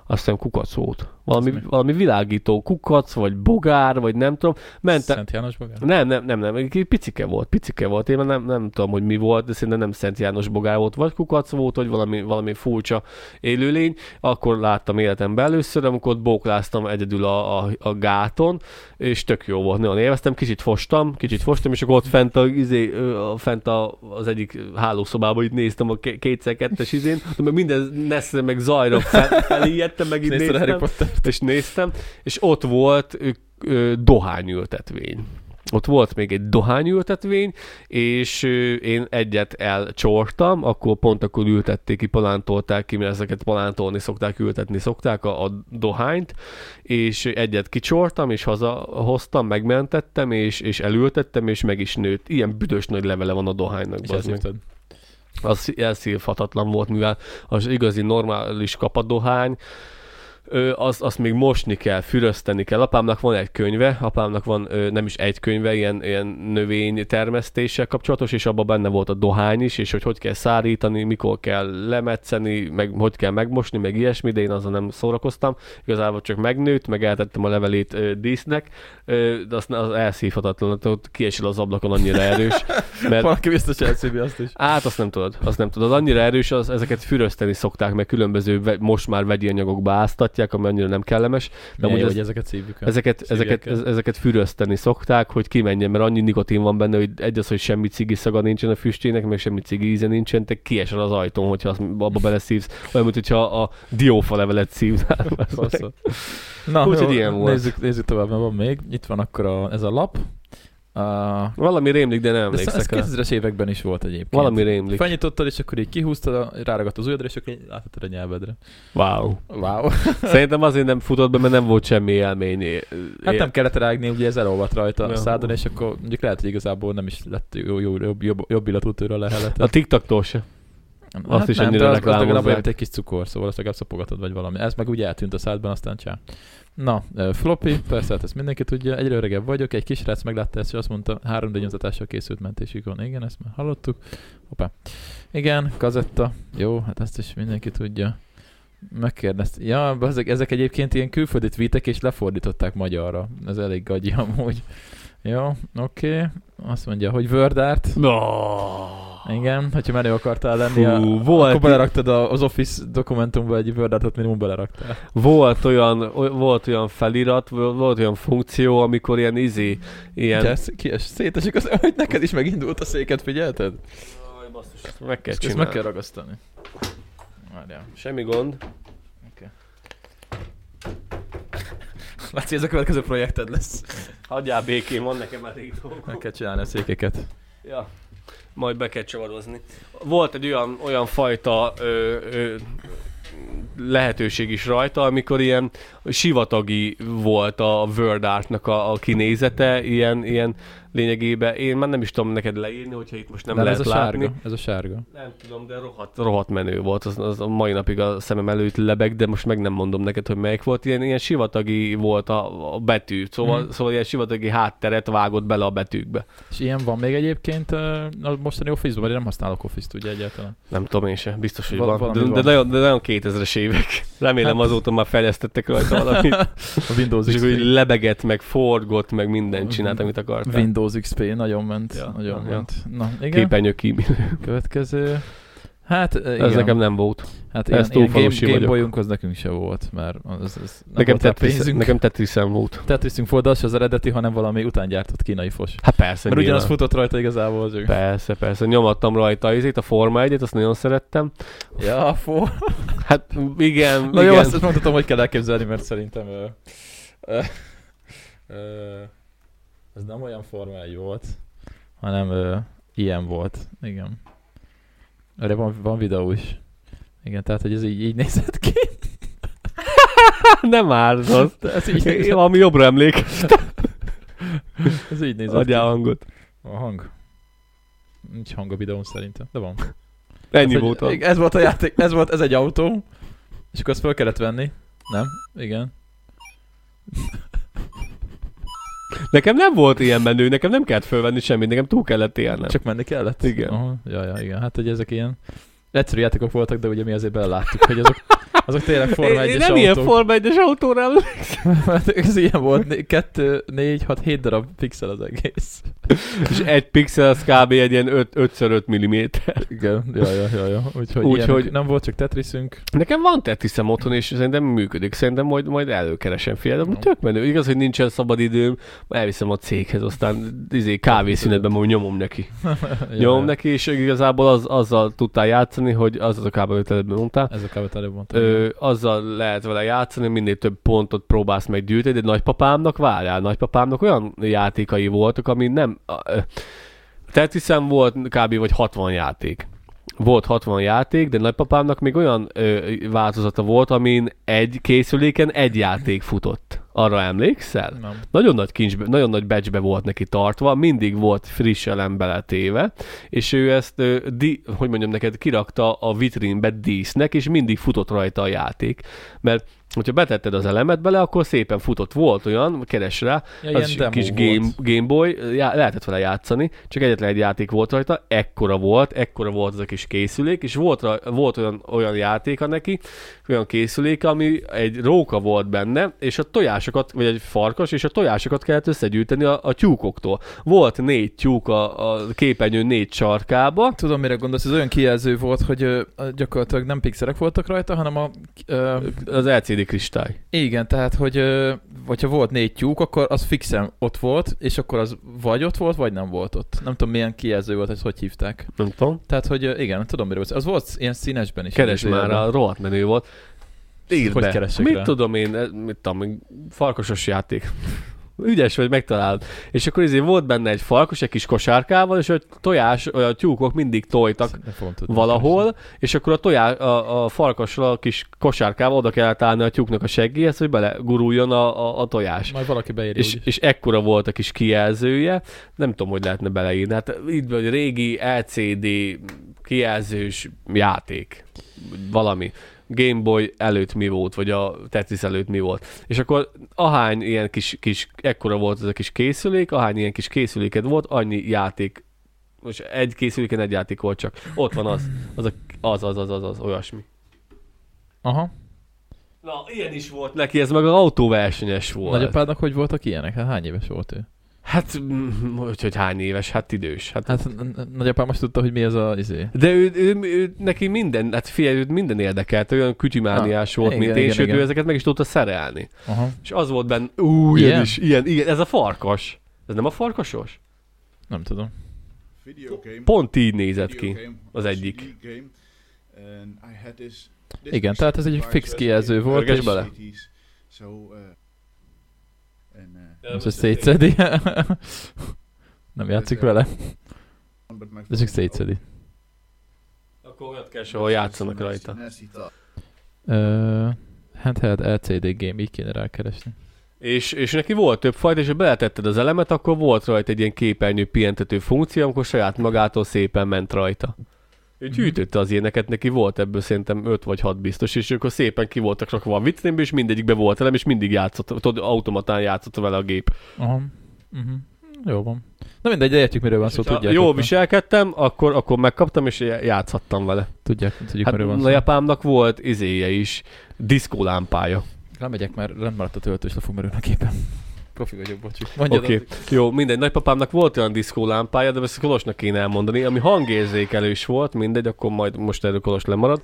azt hiszem kukac volt. Valami, mi? valami világító kukac, vagy bogár, vagy nem tudom. Mentem, Szent János Bogár? nem, nem, nem, nem, picike volt, picike volt, én nem, nem tudom, hogy mi volt, de szerintem nem Szent János bogár volt, vagy kukac volt, vagy valami, valami furcsa élőlény, akkor láttam életemben először, amikor ott bókláztam egyedül a, a, a gáton, és tök jó volt, nagyon élveztem, kicsit fostam, kicsit fostam, és akkor ott fent, a, izé, fent a, az egyik hálószobában itt néztem a ké- kétszer kettes izén, meg minden nesze meg zajra fel, felijedtem, meg itt Harry néztem Potter? és néztem, és ott volt ö, ö, dohányültetvény. Ott volt még egy dohányültetvény, és ö, én egyet elcsortam, akkor pont akkor ültették ki, palántolták ki, mert ezeket palántolni szokták, ültetni szokták a, a dohányt, és egyet kicsortam, és hazahoztam, megmentettem, és, és elültettem, és meg is nőtt. Ilyen büdös nagy levele van a dohánynak. És az elszívhatatlan volt, mivel az igazi normális kapadohány, ö, azt, azt még mosni kell, fürözteni kell. Apámnak van egy könyve, apámnak van ö, nem is egy könyve, ilyen, ilyen növény termesztéssel kapcsolatos, és abban benne volt a dohány is, és hogy hogy kell szárítani, mikor kell lemetszeni, meg hogy kell megmosni, meg ilyesmi, de én azzal nem szórakoztam. Igazából csak megnőtt, meg eltettem a levelét ö, dísznek, ö, de azt az elszívhatatlan, ott kiesel az ablakon annyira erős. Mert Valaki biztos elszívi azt is. Hát azt nem tudod, azt nem tudod. Annyira erős, az, ezeket fürözteni szokták, meg különböző most már vegyi anyagokba áztatják, ami annyira nem kellemes. De jó, hogy ezeket szívjuk ezeket, ezeket, ezeket fürözteni szokták, hogy kimenjen, mert annyi nikotin van benne, hogy egy az, hogy semmi cigi szaga nincsen a füstének, meg semmi cigi íze nincsen, te kiesel az ajtón, hogyha azt abba beleszívsz. Olyan, mint hogyha a diófa levelet szívnál. Na, Úgyhogy ilyen volt. Nézzük, nézzük tovább, mert van még. Itt van akkor a, ez a lap. Uh, Valami rémlik, de nem de ez emlékszek rá. 2000-es években is volt egyébként. Valami rémlik. Felnyitottad, és akkor így kihúztad, a, ráragadt az ujjadra, és akkor így láthatod a nyelvedre. Wow. Wow. Szerintem azért nem futott be, mert nem volt semmi élmény. Hát nem kellett rágni, ugye ez elolvadt rajta a szádon, és akkor mondjuk lehet, hogy igazából nem is lett jó, jó, jobb, jobb, jobb illatú tőle a lehelet. A TikToktól se. azt is nem, annyira de az, az legalább egy kis cukor, szóval azt legalább szopogatod, vagy valami. Ez meg úgy eltűnt a szádban, aztán csá. Na, floppy, persze, hát ezt mindenki tudja, egyre öregebb vagyok, egy kisrác meglátta ezt, és azt mondta, 3D nyomtatással készült mentésükön. Igen, ezt már hallottuk. Hoppá. Igen, kazetta. Jó, hát ezt is mindenki tudja. Megkérdezte. Ja, ezek, ezek egyébként ilyen külföldi tweetek, és lefordították magyarra. Ez elég gagyi amúgy. Jó, oké. Okay. Azt mondja, hogy Word. No. Igen, hogyha menő akartál lenni, a, Fú, volt, akkor beleraktad a- az Office dokumentumba egy Word artot minimum beleraktál. volt, olyan, oly- volt olyan felirat, volt olyan funkció, amikor ilyen izé, ilyen... Ilyen... Kies, szétesik az, hogy neked is megindult a széket, figyelted? Jaj, basszus, ezt meg kell Ezt csinálni. meg kell ragasztani. Várjál. Semmi gond. Látszik, ez a következő projekted lesz. Hagyjál békén, van nekem elég dolgom. Meg kell csinálni a székeket. Ja. Majd be kell csavarozni. Volt egy olyan, olyan fajta ö, ö, lehetőség is rajta, amikor ilyen sivatagi volt a Word Artnak a, a kinézete, ilyen, ilyen lényegében én már nem is tudom neked leírni, hogyha itt most nem De lehet ez a látni. sárga. Ez a sárga. Nem tudom, de rohadt, rohadt menő volt, az, az a mai napig a szemem előtt lebeg, de most meg nem mondom neked, hogy melyik volt. Ilyen, ilyen sivatagi volt a, a betű, szóval, Mhm. szóval ilyen sivatagi hátteret vágott bele a betűkbe. És ilyen van még egyébként a mostani Office-ban, én nem használok Office-t ugye egyáltalán. Nem tudom én sem, biztos, hogy Va- van. De, de, van. nagyon, de nagyon 2000-es évek. Remélem Hát- azóta már fejlesztettek rajta valamit. A Windows És így lebegett, meg forgott, meg mindent csinált, amit akartál. Windows XP nagyon ment. Ja, nagyon ja. ment. Na, igen. Képernyő kímélő. Következő. Hát, igen. Ez nekem nem volt. hát ez ilyen, túl ilyen Game, falusi Game vagyok. Boyunk az nekünk se volt, mert az, az nem Nekem volt Tetris, pénzünk. nekem Tetrisem volt. Tetrisünk volt, de az az eredeti, hanem valami utángyártott kínai fos. Hát persze, Mert ugyanaz nyilván. futott rajta igazából. Csak. Persze, persze. Nyomattam rajta izét, a Forma 1 azt nagyon szerettem. Ja, fó. Hát igen, Na igen. jó, azt mondhatom, hogy kell elképzelni, mert szerintem ö, ö, ö, ez nem olyan Forma 1 volt, hanem ö, ilyen volt. Igen. Erre van, van videó is. Igen, tehát, hogy ez így, így nézett ki. nem árzott. De ez így nézett, Valami jobbra emlék. ez így nézett Adjál ki. hangot. A hang. Nincs hang a videón szerintem, de van. Ennyi ez, volt. Egy, ez volt a játék, ez volt, ez egy autó, és akkor azt fel kellett venni. Nem? Igen. Nekem nem volt ilyen menő, nekem nem kellett fölvenni semmit, nekem túl kellett élnem. Csak menni kellett? Igen. Aha, ja, ja, igen. Hát, hogy ezek ilyen egyszerű játékok voltak, de ugye mi azért beleláttuk, hogy azok, azok tényleg Forma én, 1 én nem ilyen Forma 1-es autóra emlékszem. Hát ez ilyen volt, né- kettő, négy, hat, hét darab pixel az egész. És egy pixel az kb. egy ilyen 5x5 mm. Igen, ja, ja, ja, ja. Úgyhogy, Úgyhogy- Úgyhogy nem volt csak Tetrisünk. Nekem van Tetrisem otthon, és szerintem működik. Szerintem majd, majd előkeresem fél, de tök menő. Igaz, hogy nincsen szabad időm, elviszem a céghez, aztán izé, kávészünetben majd nyomom neki. ja, Nyomom ja. neki, és igazából az, azzal tudtál játszani, hogy az az a kb. amit előbb mondtál. Ez a kb. előbb mondtam. Ö, azzal lehet vele játszani, minél több pontot próbálsz meggyűjteni, de nagypapámnak várjál, nagypapámnak olyan játékai voltak, ami nem... ö, Tetrisem volt kb. vagy 60 játék. Volt 60 játék, de nagypapámnak még olyan ö, változata volt, amin egy készüléken egy játék futott. Arra emlékszel? Nem. Nagyon nagy kincsbe, nagyon nagy becsbe volt neki tartva, mindig volt friss elem beletéve, és ő ezt, ö, di, hogy mondjam neked, kirakta a vitrínbe dísznek, és mindig futott rajta a játék. Mert hogyha betetted az elemet bele, akkor szépen futott. Volt olyan, keres rá, Ja, az is kis game, game Boy, já, lehetett vele játszani, csak egyetlen egy játék volt rajta, ekkora volt, ekkora volt az a kis készülék, és volt, volt olyan, olyan játéka neki, olyan készülék, ami egy róka volt benne, és a tojásokat, vagy egy farkas, és a tojásokat kellett összegyűjteni a, a tyúkoktól. Volt négy tyúk a, a képernyő négy sarkába, Tudom, mire gondolsz, ez olyan kijelző volt, hogy ö, gyakorlatilag nem pixelek voltak rajta, hanem a... Ö, az LCD kristály. igen, tehát, hogy ö, hogyha volt négy tyúk, akkor az fixen ott volt, és akkor az vagy ott volt, vagy nem volt ott. Nem tudom, milyen kijelző volt, hogy hogy hívták. Nem tudom. Tehát, hogy ö, igen, tudom, mire volt. Az volt ilyen színesben is. Keres már, a rohadt menő volt. Írd Hogy be. keresek Mit rá? tudom én, mit tudom farkasos játék. Ügyes vagy, megtalálod. És akkor ezért volt benne egy farkas, egy kis kosárkával, és a tojás, a tyúkok mindig tojtak valahol, és akkor a, tojá, a, a farkasra a kis kosárkával oda kellett állni a tyúknak a seggéhez, hogy beleguruljon a, a, a tojás. keresni. Majd valaki beírja És, úgyis. és ekkora volt a kis kijelzője, nem tudom, hogy lehetne beleírni. Hát itt vagy régi LCD kijelzős játék, valami. Game Boy előtt mi volt, vagy a Tetris előtt mi volt. És akkor ahány ilyen kis, kis ekkora volt ez a kis készülék, ahány ilyen kis készüléked volt, annyi játék, most egy készüléken egy játék volt csak. Ott van az, az, a, az, az, az, az, az, olyasmi. Aha. Na, ilyen is volt neki, ez meg az autóversenyes volt. Nagyapádnak hogy voltak ilyenek? Hát hány éves volt ő? Hát, hogy, hogy hány éves, hát idős. Hát, Hát nagyapám most tudta, hogy mi ez a izé. de ő, ő, ő, neki minden, hát figyelj, őt minden érdekelt, olyan kütyümániás Ah, volt, igen, mint én, igen, sőt, igen. ő ezeket meg is tudta szerelni. Aha. És az volt benne, ú, ilyen, Ilyen? is, ilyen, igen, ez a farkas. Ez nem a farkasos? Nem tudom. videogame. Pont így nézett ki. videogame, az egyik. game, this- this Igen, tehát ez egy fix kijelző volt, Pörges és bele. 80s. So, uh, most ezt szétszedi. Nem játszik vele, de csak szétszedi. Akkor olyat kell, ahol játszanak rajta. Uh, handheld LCD game, így kéne rákeresni. és, és neki volt több fajta, és ha beletetted az elemet, akkor volt rajta egy ilyen képernyő pihentető funkció, amikor saját magától szépen ment rajta. Ő gyűjtötte az ilyeneket, neki volt ebből szerintem 5 vagy 6 biztos, és akkor szépen ki voltak rakva a vitrínbe, és mindegyikbe volt elem, és mindig játszott, tudod, automatán játszott vele a gép. Aha. Uh-huh. Jó van. Na mindegy, de értjük, miről van szó, tudják. jól viselkedtem, akkor, akkor megkaptam, és játszhattam vele. Tudják, tudjuk, Hát miről van szó. a japámnak volt izéje is, diszkólámpája. Lemegyek, mert rend maradt a töltő, és le fog merülni a képen. Profi vagyok, bocsi. Oké, okay. jó, mindegy. Nagypapámnak volt olyan diszkólámpája, de ezt Kolosnak kéne elmondani, ami hangérzékelős volt, mindegy, akkor majd most erről Kolos lemarad.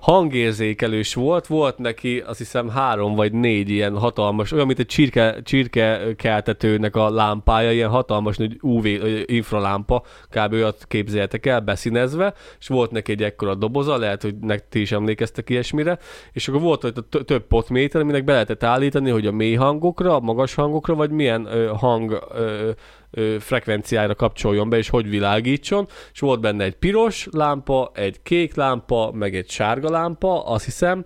Hangérzékelős volt, volt neki azt hiszem három vagy négy ilyen hatalmas, olyan, mint egy csirke, csirke keltetőnek a lámpája, ilyen hatalmas nagy UV infralámpa, kb. olyat képzeljetek el, beszínezve, és volt neki egy ekkora doboza, lehet, hogy nek ti is emlékeztek ilyesmire, és akkor volt ott több potméter, aminek be lehetett állítani, hogy a mély hangokra, a magas hangokra, vagy milyen ö, hang ö, ö, frekvenciára kapcsoljon be, és hogy világítson, és volt benne egy piros lámpa, egy kék lámpa, meg egy sárga lámpa, azt hiszem,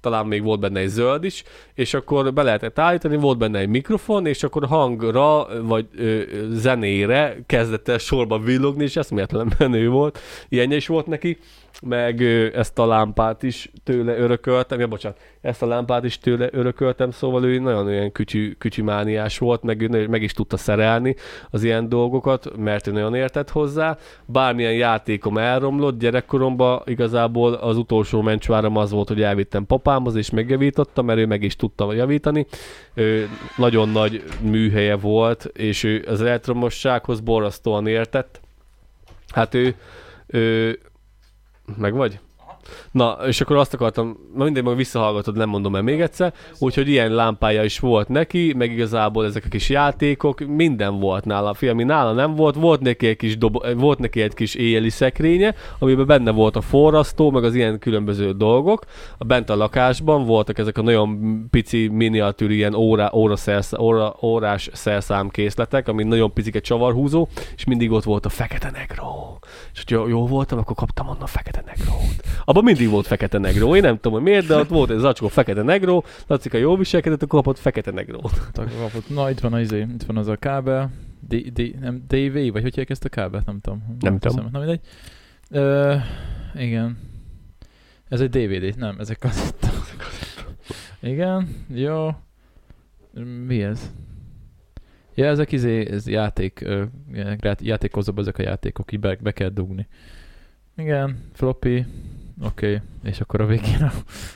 talán még volt benne egy zöld is, és akkor be lehetett állítani, volt benne egy mikrofon, és akkor hangra, vagy ö, zenére kezdett el sorba villogni, és eszméletlen menő volt. Ilyenje is volt neki, meg ezt a lámpát is tőle örököltem, ja bocsánat, ezt a lámpát is tőle örököltem, szóval ő nagyon olyan kütyű, kütyümániás volt, meg, ő meg is tudta szerelni az ilyen dolgokat, mert ő nagyon értett hozzá. Bármilyen játékom elromlott gyerekkoromban, igazából az utolsó mencsváram az volt, hogy elvittem papámhoz, és megjavítottam, mert ő meg is tudta javítani. Ő nagyon nagy műhelye volt, és ő az elektromossághoz borzasztóan értett. Hát ő, ő meg vagy? Na, és akkor azt akartam, na mindegy, majd visszahallgatod, nem mondom el még egyszer, úgyhogy ilyen lámpája is volt neki, meg igazából ezek a kis játékok, minden volt nála, fi, ami nála nem volt, volt neki egy kis, dobo, volt neki egy kis éjjeli szekrénye, amiben benne volt a forrasztó, meg az ilyen különböző dolgok, a bent a lakásban voltak ezek a nagyon pici miniatűr ilyen óra, óra, szersz, óra, órás szerszámkészletek, ami nagyon picike csavarhúzó, és mindig ott volt a fekete negró. És hogy jó, voltam, akkor kaptam onnan fekete negrót. Abban mindig volt fekete negró. Én nem tudom, hogy miért, de ott volt egy zacskó fekete negró. Lacika jó viselkedett, akkor kapott fekete negrót. Kapott. Na, itt van az, izé, itt van az a kábel. D, D, nem, DV, vagy hogy hívják ezt a kábelt? Nem tudom. Nem tudom. hiszem. Na mindegy. Ö, igen. Ez egy DVD, nem, ez egy kazetta. igen, jó. Mi ez? Ja, ezek izé, ez játék, ö, játékozóban ezek a játékok, így be, be kell dugni. Igen, floppy, oké, okay. és akkor a végén a-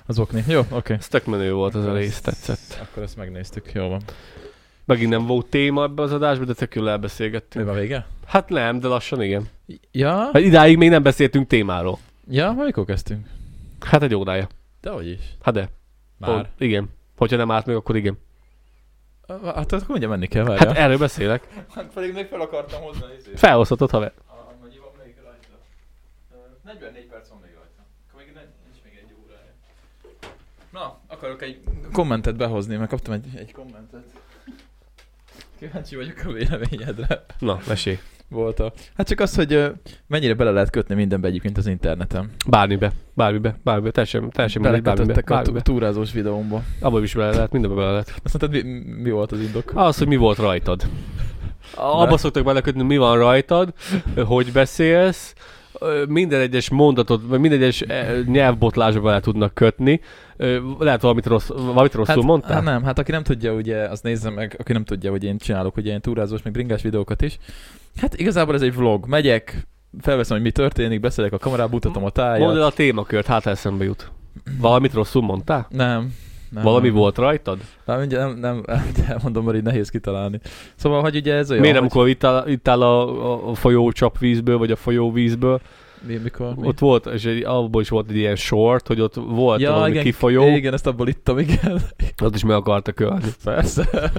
az okni. Jó, oké. Okay. Ez tök menő volt az a rész, tetszett. Akkor ezt megnéztük, jó van. Megint nem volt téma ebbe az adásba, de tök jól Mi elbeszélgettünk. van vége? Hát nem, de lassan igen. Ja, Hát idáig még nem beszéltünk témáról. ja, mikor kezdtünk? Hát egy órája. De hogy is. Hát de. Már. Pont, igen. Hogyha nem állt meg, akkor igen. Hát akkor mondja, menni kell, várjál. Hát erről beszélek. Hát pedig még fel akartam hozni izé. Felhozhatod, haver. Mennyi van még rajta? 44 perc van még rajta. Akkor még ne- nincs még egy órája. Na, akarok egy kommentet behozni, mert kaptam egy, egy kommentet. Kíváncsi vagyok a véleményedre. Na, mesélj. Volt a... Hát csak az, hogy mennyire bele lehet kötni mindenbe egyébként az interneten. Bármibe, bármibe, bármibe, teljesen, teljesen mindegy, bármibe, a bármibe. tú- túrázós videómba. Abba is bele lehet, mindenbe bele lehet. Azt mondtad, mi, mi volt az indok? Az, hogy mi volt rajtad. Abba szoktak belekötni, mi van rajtad, hogy beszélsz, minden egyes mondatot, vagy minden egyes eh, nyelvbotlásba bele tudnak kötni. Lehet valamit, rossz, valamit rosszul hát, mondtál? Hát nem, hát aki nem tudja, ugye, az nézze meg, aki nem tudja, hogy én csinálok ugye ilyen túrázós, meg bringás videókat is. Hát igazából ez egy vlog. Megyek, felveszem, hogy mi történik, beszélek a kamerába, mutatom a tájat. Mondd el a témakört, hát eszembe jut. Valamit rosszul mondtál? Nem. Nem Valami nem. volt rajtad? Nem, mindjárt nem, nem, elmondom, mert így nehéz kitalálni. Szóval, hogy ugye ez olyan, Miért hogy... amikor ittál, ittál a, a, a folyó csapvízből, vagy a folyóvízből? Mi, mikor? Mi? Ott volt, és egy, abból is volt egy ilyen short, hogy ott volt ja, valami igen, kifolyó, Igen, ezt abból ittam, igen. ott is meg akartak ölni. Persze.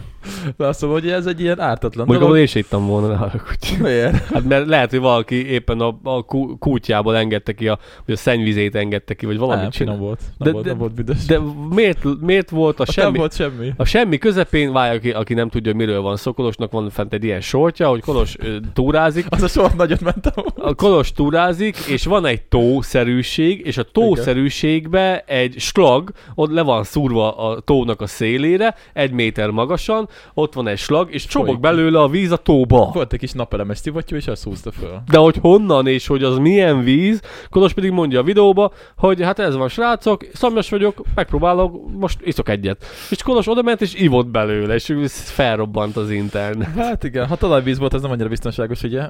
Na, szóval, hogy ez egy ilyen ártatlan Mondjuk dolog. én is ittam volna, ne haragudj. Miért? Hát mert lehet, hogy valaki éppen a, a kú- kútjából engedte ki, a, vagy a szennyvizét engedte ki, vagy valamit nem, csinál. finom volt. Nem, De- volt, de- nem volt büdös. De miért, miért volt a Ott semmi? nem volt semmi. A semmi közepén, várj, aki, aki nem tudja, miről van szó, Kolosnak van fent egy ilyen sortja, hogy Kolos túrázik, Az a sor nagyot mentem. a Kolos túrázik, vízik, és van egy tószerűség, és a tószerűségbe egy slag, ott le van szúrva a tónak a szélére, egy méter magasan, ott van egy slag, és csobog belőle a víz a tóba. Volt egy kis napelemes szivattyú, és azt húzta föl. De hogy honnan és hogy az milyen víz, Kolos pedig mondja a videóba, hogy hát ez van srácok, szomjas vagyok, megpróbálok, most iszok egyet. És Kolos oda ment és ivott belőle, és ez felrobbant az internet. Hát igen, ha talajvíz volt, az nem annyira biztonságos, ugye?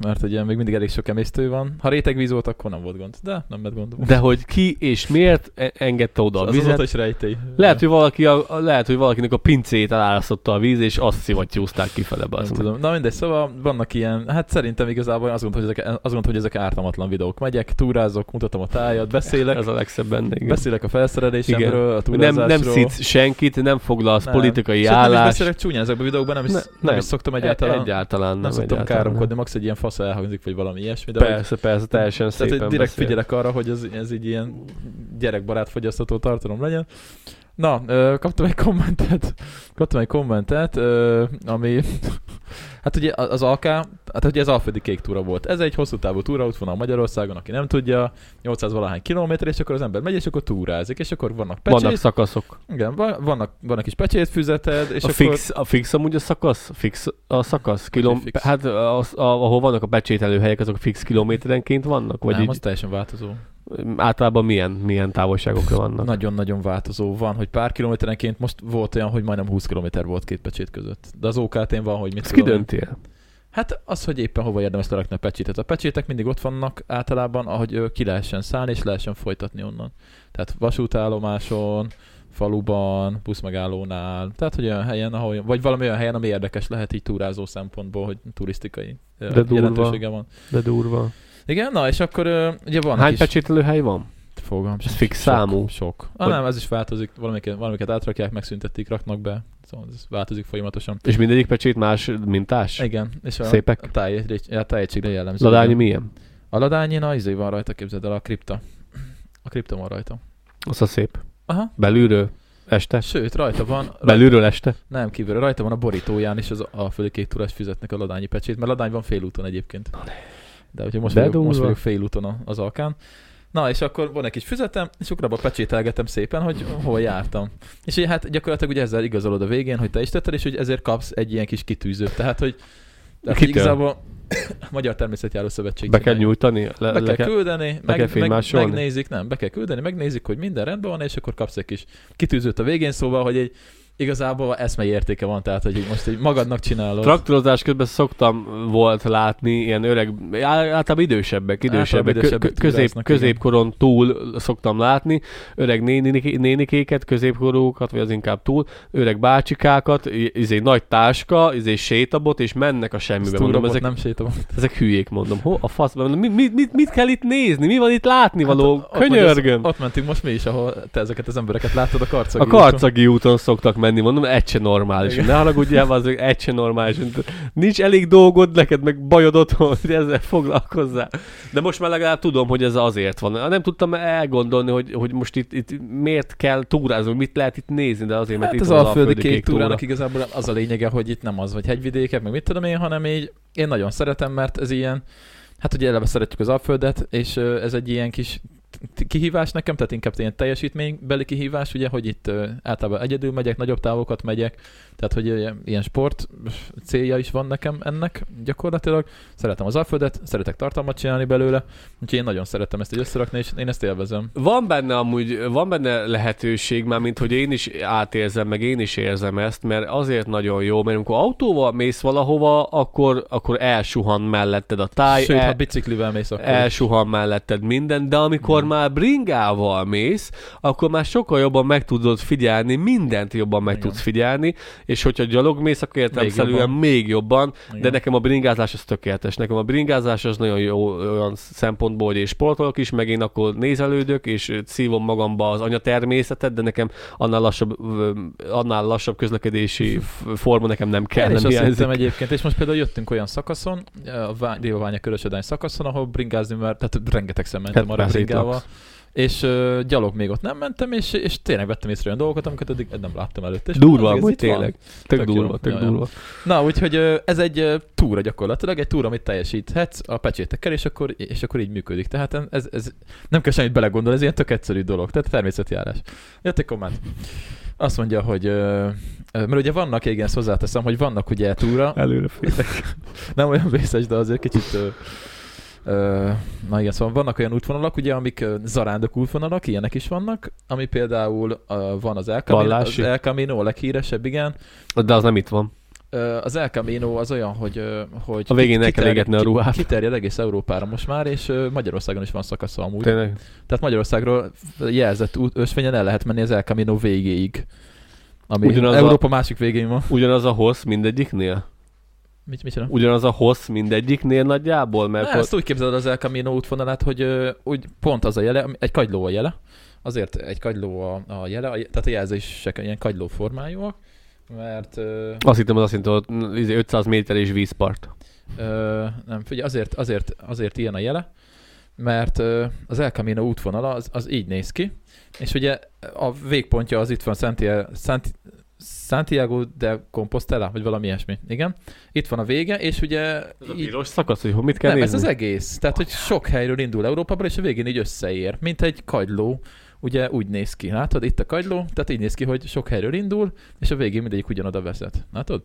Mert ugye még mindig elég sok emésztő van. Ha rétegvíz volt, akkor nem volt gond. De nem lett gond. De hogy ki és miért e- engedte oda a az vizet, azóta is rejtély. Lehet, hogy, valaki a, lehet, hogy valakinek a pincét elálasztotta a víz, és azt szivattyúzták kifele. nem tudom. Na mindegy, szóval vannak ilyen, hát szerintem igazából azt gondolom, hogy ezek, azt gondolom, hogy ezek ártalmatlan videók. Megyek, túrázok, mutatom a tájat, beszélek, Ez a legszebb benne. Igen. beszélek a felszerelésemről, a nem, túrázásról. nem szidsz senkit, nem foglalsz Nem. politikai Sőt, nem is állást. beszélek csúnyán ezekben a videókban, nem is, Ne- nem, nem. is szoktam egyáltalán. Egyáltalán nem. nem szoktam káromkodni, max egy ilyen fasz elhangzik, vagy valami ilyesmi. De Persze, persze, teljesen Tehát szépen hogy direkt beszél. figyelek arra, hogy ez, ez így ilyen gyerekbarát fogyasztató tartalom legyen. Na, kaptam egy kommentet, kaptam egy kommentet, ami, hát ugye az AK, hát ugye ez Alföldi Kék túra volt. Ez egy hosszú távú túraútvonal Magyarországon, aki nem tudja, 800 valahány kilométer, és akkor az ember megy, és akkor túrázik, és akkor vannak pecsét, Vannak szakaszok. igen, va- vannak, vannak is pecsétfüzeted, és a, akkor... fix, a fix amúgy a szakasz? Fix a szakasz? Kilom, fix? hát az, a, ahol vannak a pecsételő helyek, azok fix kilométerenként vannak? Vagy nem, így, az teljesen változó. Általában milyen, milyen távolságokra vannak? Nagyon-nagyon változó van, hogy pár kilométerenként most volt olyan, hogy majdnem 20 kilométer volt két pecsét között. De az OKT-n van, hogy mit Ezt ki tudom én. dönti el? Hát az, hogy éppen hova érdemes lerakni a pecsétet. A pecsétek mindig ott vannak általában, ahogy ki lehessen szállni, és lehessen folytatni onnan. Tehát vasútállomáson, faluban, buszmegállónál, tehát hogy olyan helyen, ahol, vagy valami olyan helyen, ami érdekes lehet így túrázó szempontból, hogy turisztikai De durva. jelentősége van. De durva. Igen, na és akkor ö, ugye van Hány is pecsételő hely van? fogalmam Ez fix Sok, számú? Sok. Ah, nem, ez is változik, valamiket, valamiket átrakják, megszüntetik, raknak be. Szóval ez változik folyamatosan. És mindegyik pecsét más mintás? Igen, és a, Szépek? a, táj, a tájegységre jellemző. Ladányi milyen? A ladányi, na, izé van rajta, képzeld el, a kripta. A kripta van rajta. Az a szép. Aha. Belülről? Este? Sőt, rajta van, rajta, Belülről este? nem kívülről, rajta van a borítóján is az a földi két túrás füzetnek a ladányi pecsét, mert ladány van félúton egyébként. De ugye most, De vagyok, most vagyok félúton az alkán. Na, és akkor van egy kis füzetem, és akkor abba pecsételgetem szépen, hogy hol jártam. És így hát gyakorlatilag ugye ezzel igazolod a végén, hogy te is tetted, és hogy ezért kapsz egy ilyen kis kitűzőt. Tehát, hogy, tehát, igazából Magyar Természetjáró Szövetség. Be kell nyújtani? Le, Be le kell küldeni, kell meg, meg, filmásolni? megnézik, nem, be kell küldeni, megnézik, hogy minden rendben van, és akkor kapsz egy kis kitűzőt a végén, szóval, hogy egy igazából eszmei értéke van, tehát, hogy most így magadnak csinálod. Traktorozás közben szoktam volt látni ilyen öreg, általában idősebbek, idősebbek, kö- kö- közép, túráznak, igen. középkoron túl szoktam látni, öreg néni, nénikéket, középkorúkat, vagy az inkább túl, öreg bácsikákat, izé nagy táska, izé sétabot, és mennek a semmibe. Mondom, ezek, nem sétom. ezek hülyék, mondom. Ho, a faszban, mondom, mit, mit, mit, kell itt nézni? Mi van itt látnivaló? Hát, ott vagy Könyörgöm! Az, ott mentünk most mi is, ahol te ezeket az embereket láttad a A karcagi karcagi úton szoktak menni, mondom, egy se normális. Igen. Ne haragudjál, az egy se normális. Nincs elég dolgod neked, meg bajod otthon, hogy ezzel foglalkozzál. De most már legalább tudom, hogy ez azért van. Nem tudtam elgondolni, hogy, hogy most itt, itt miért kell túrázni, mit lehet itt nézni, de azért, mert Hát itt az van alföldi kék túra. túrának igazából az a lényege, hogy itt nem az, vagy hegyvidékek, meg mit tudom én, hanem így én nagyon szeretem, mert ez ilyen, hát ugye eleve szeretjük az alföldet, és ez egy ilyen kis kihívás nekem, tehát inkább ilyen teljesítménybeli kihívás, ugye, hogy itt általában egyedül megyek, nagyobb távokat megyek, tehát hogy ilyen sport célja is van nekem ennek gyakorlatilag. Szeretem az alföldet, szeretek tartalmat csinálni belőle, úgyhogy én nagyon szeretem ezt így összerakni, és én ezt élvezem. Van benne amúgy, van benne lehetőség, már mint hogy én is átérzem, meg én is érzem ezt, mert azért nagyon jó, mert amikor autóval mész valahova, akkor, akkor elsuhan melletted a táj, Sőt, el, ha biciklivel mész, akkor is. elsuhan melletted minden, de amikor Mm. már bringával mész, akkor már sokkal jobban meg tudod figyelni, mindent jobban meg Igen. tudsz figyelni, és hogyha gyalog mész, akkor értelemszerűen jobban. még jobban, de nekem a bringázás az tökéletes. Nekem a bringázás az nagyon jó olyan szempontból, hogy én sportolok is, meg én akkor nézelődök, és szívom magamba az anyatermészetet, de nekem annál lassabb, annál lassabb közlekedési forma nekem nem kell, Én is nem azt hiányzik. hittem egyébként, és most például jöttünk olyan szakaszon, a Vá- Dióványa körösödány szakaszon, ahol bringázni már, tehát rengetegszer mentem Hát arra bringával, laksz. És ö, gyalog még ott nem mentem, és, és tényleg vettem észre olyan dolgokat, amiket eddig nem láttam előtte. És Durva, ez hogy tényleg. Tök, Tök jó. durva, tök Ja, ja. durva. Na, úgyhogy ö, ez egy ö, túra gyakorlatilag, egy túra, amit teljesíthetsz a pecsétekkel, és akkor, és akkor így működik. Tehát ez, ez nem kell semmit belegondolni, ez ilyen tök egyszerű dolog. Tehát természetjárás. Jött egy komment. Azt mondja, hogy ö, mert ugye vannak, igen, ezt hozzáteszem, hogy vannak ugye túra, Előre félek. nem olyan vészes, de azért kicsit... Ö, na igen, szóval vannak olyan útvonalak, ugye, amik zarándok útvonalak, ilyenek is vannak, ami például van az El Camino, az. El Camino a leghíresebb, igen. De az nem itt van. Az El Camino az olyan, hogy, hogy A végén kell kiterjed- égetni a ruhát. Kiterjed egész Európára most már, és Magyarországon is van szakasza amúgy. Tényleg. Tehát Magyarországról jelzett út, ösvényen el lehet menni az El Camino végéig. Ami Ugyanaz a- Európa másik végén van. Ugyanaz a hossz mindegyiknél? Mit, csinál? Ugyanaz a hossz mindegyiknél nagyjából? Mert Ne, ott- ezt úgy képzeled az El Camino útvonalát, hogy ö, úgy pont az a jele, egy kagyló a jele, azért egy kagyló a, a jele, a, tehát a jelzések ilyen kagyló formájúak, mert ö, Azt hittem, az azt jelenti, hogy izé 500 méter és vízpart. Ö, nem, figyelj, azért, azért, azért ilyen a jele, mert ö, az El Camino útvonala az, az így néz ki, és ugye a végpontja az itt van Santiago, Santi, Santiago de Compostela, vagy valami ilyesmi. Igen. Itt van a vége, és ugye... Ez a így- piros szakasz, hogy mit kell nem, ez nézni? az egész. Tehát, hogy sok helyről indul Európából, és a végén így összeér, mint egy kagyló. Ugye úgy néz ki, látod? Itt a kagyló, tehát így néz ki, hogy sok helyről indul, és a végén mindegyik ugyanoda vezet. Látod?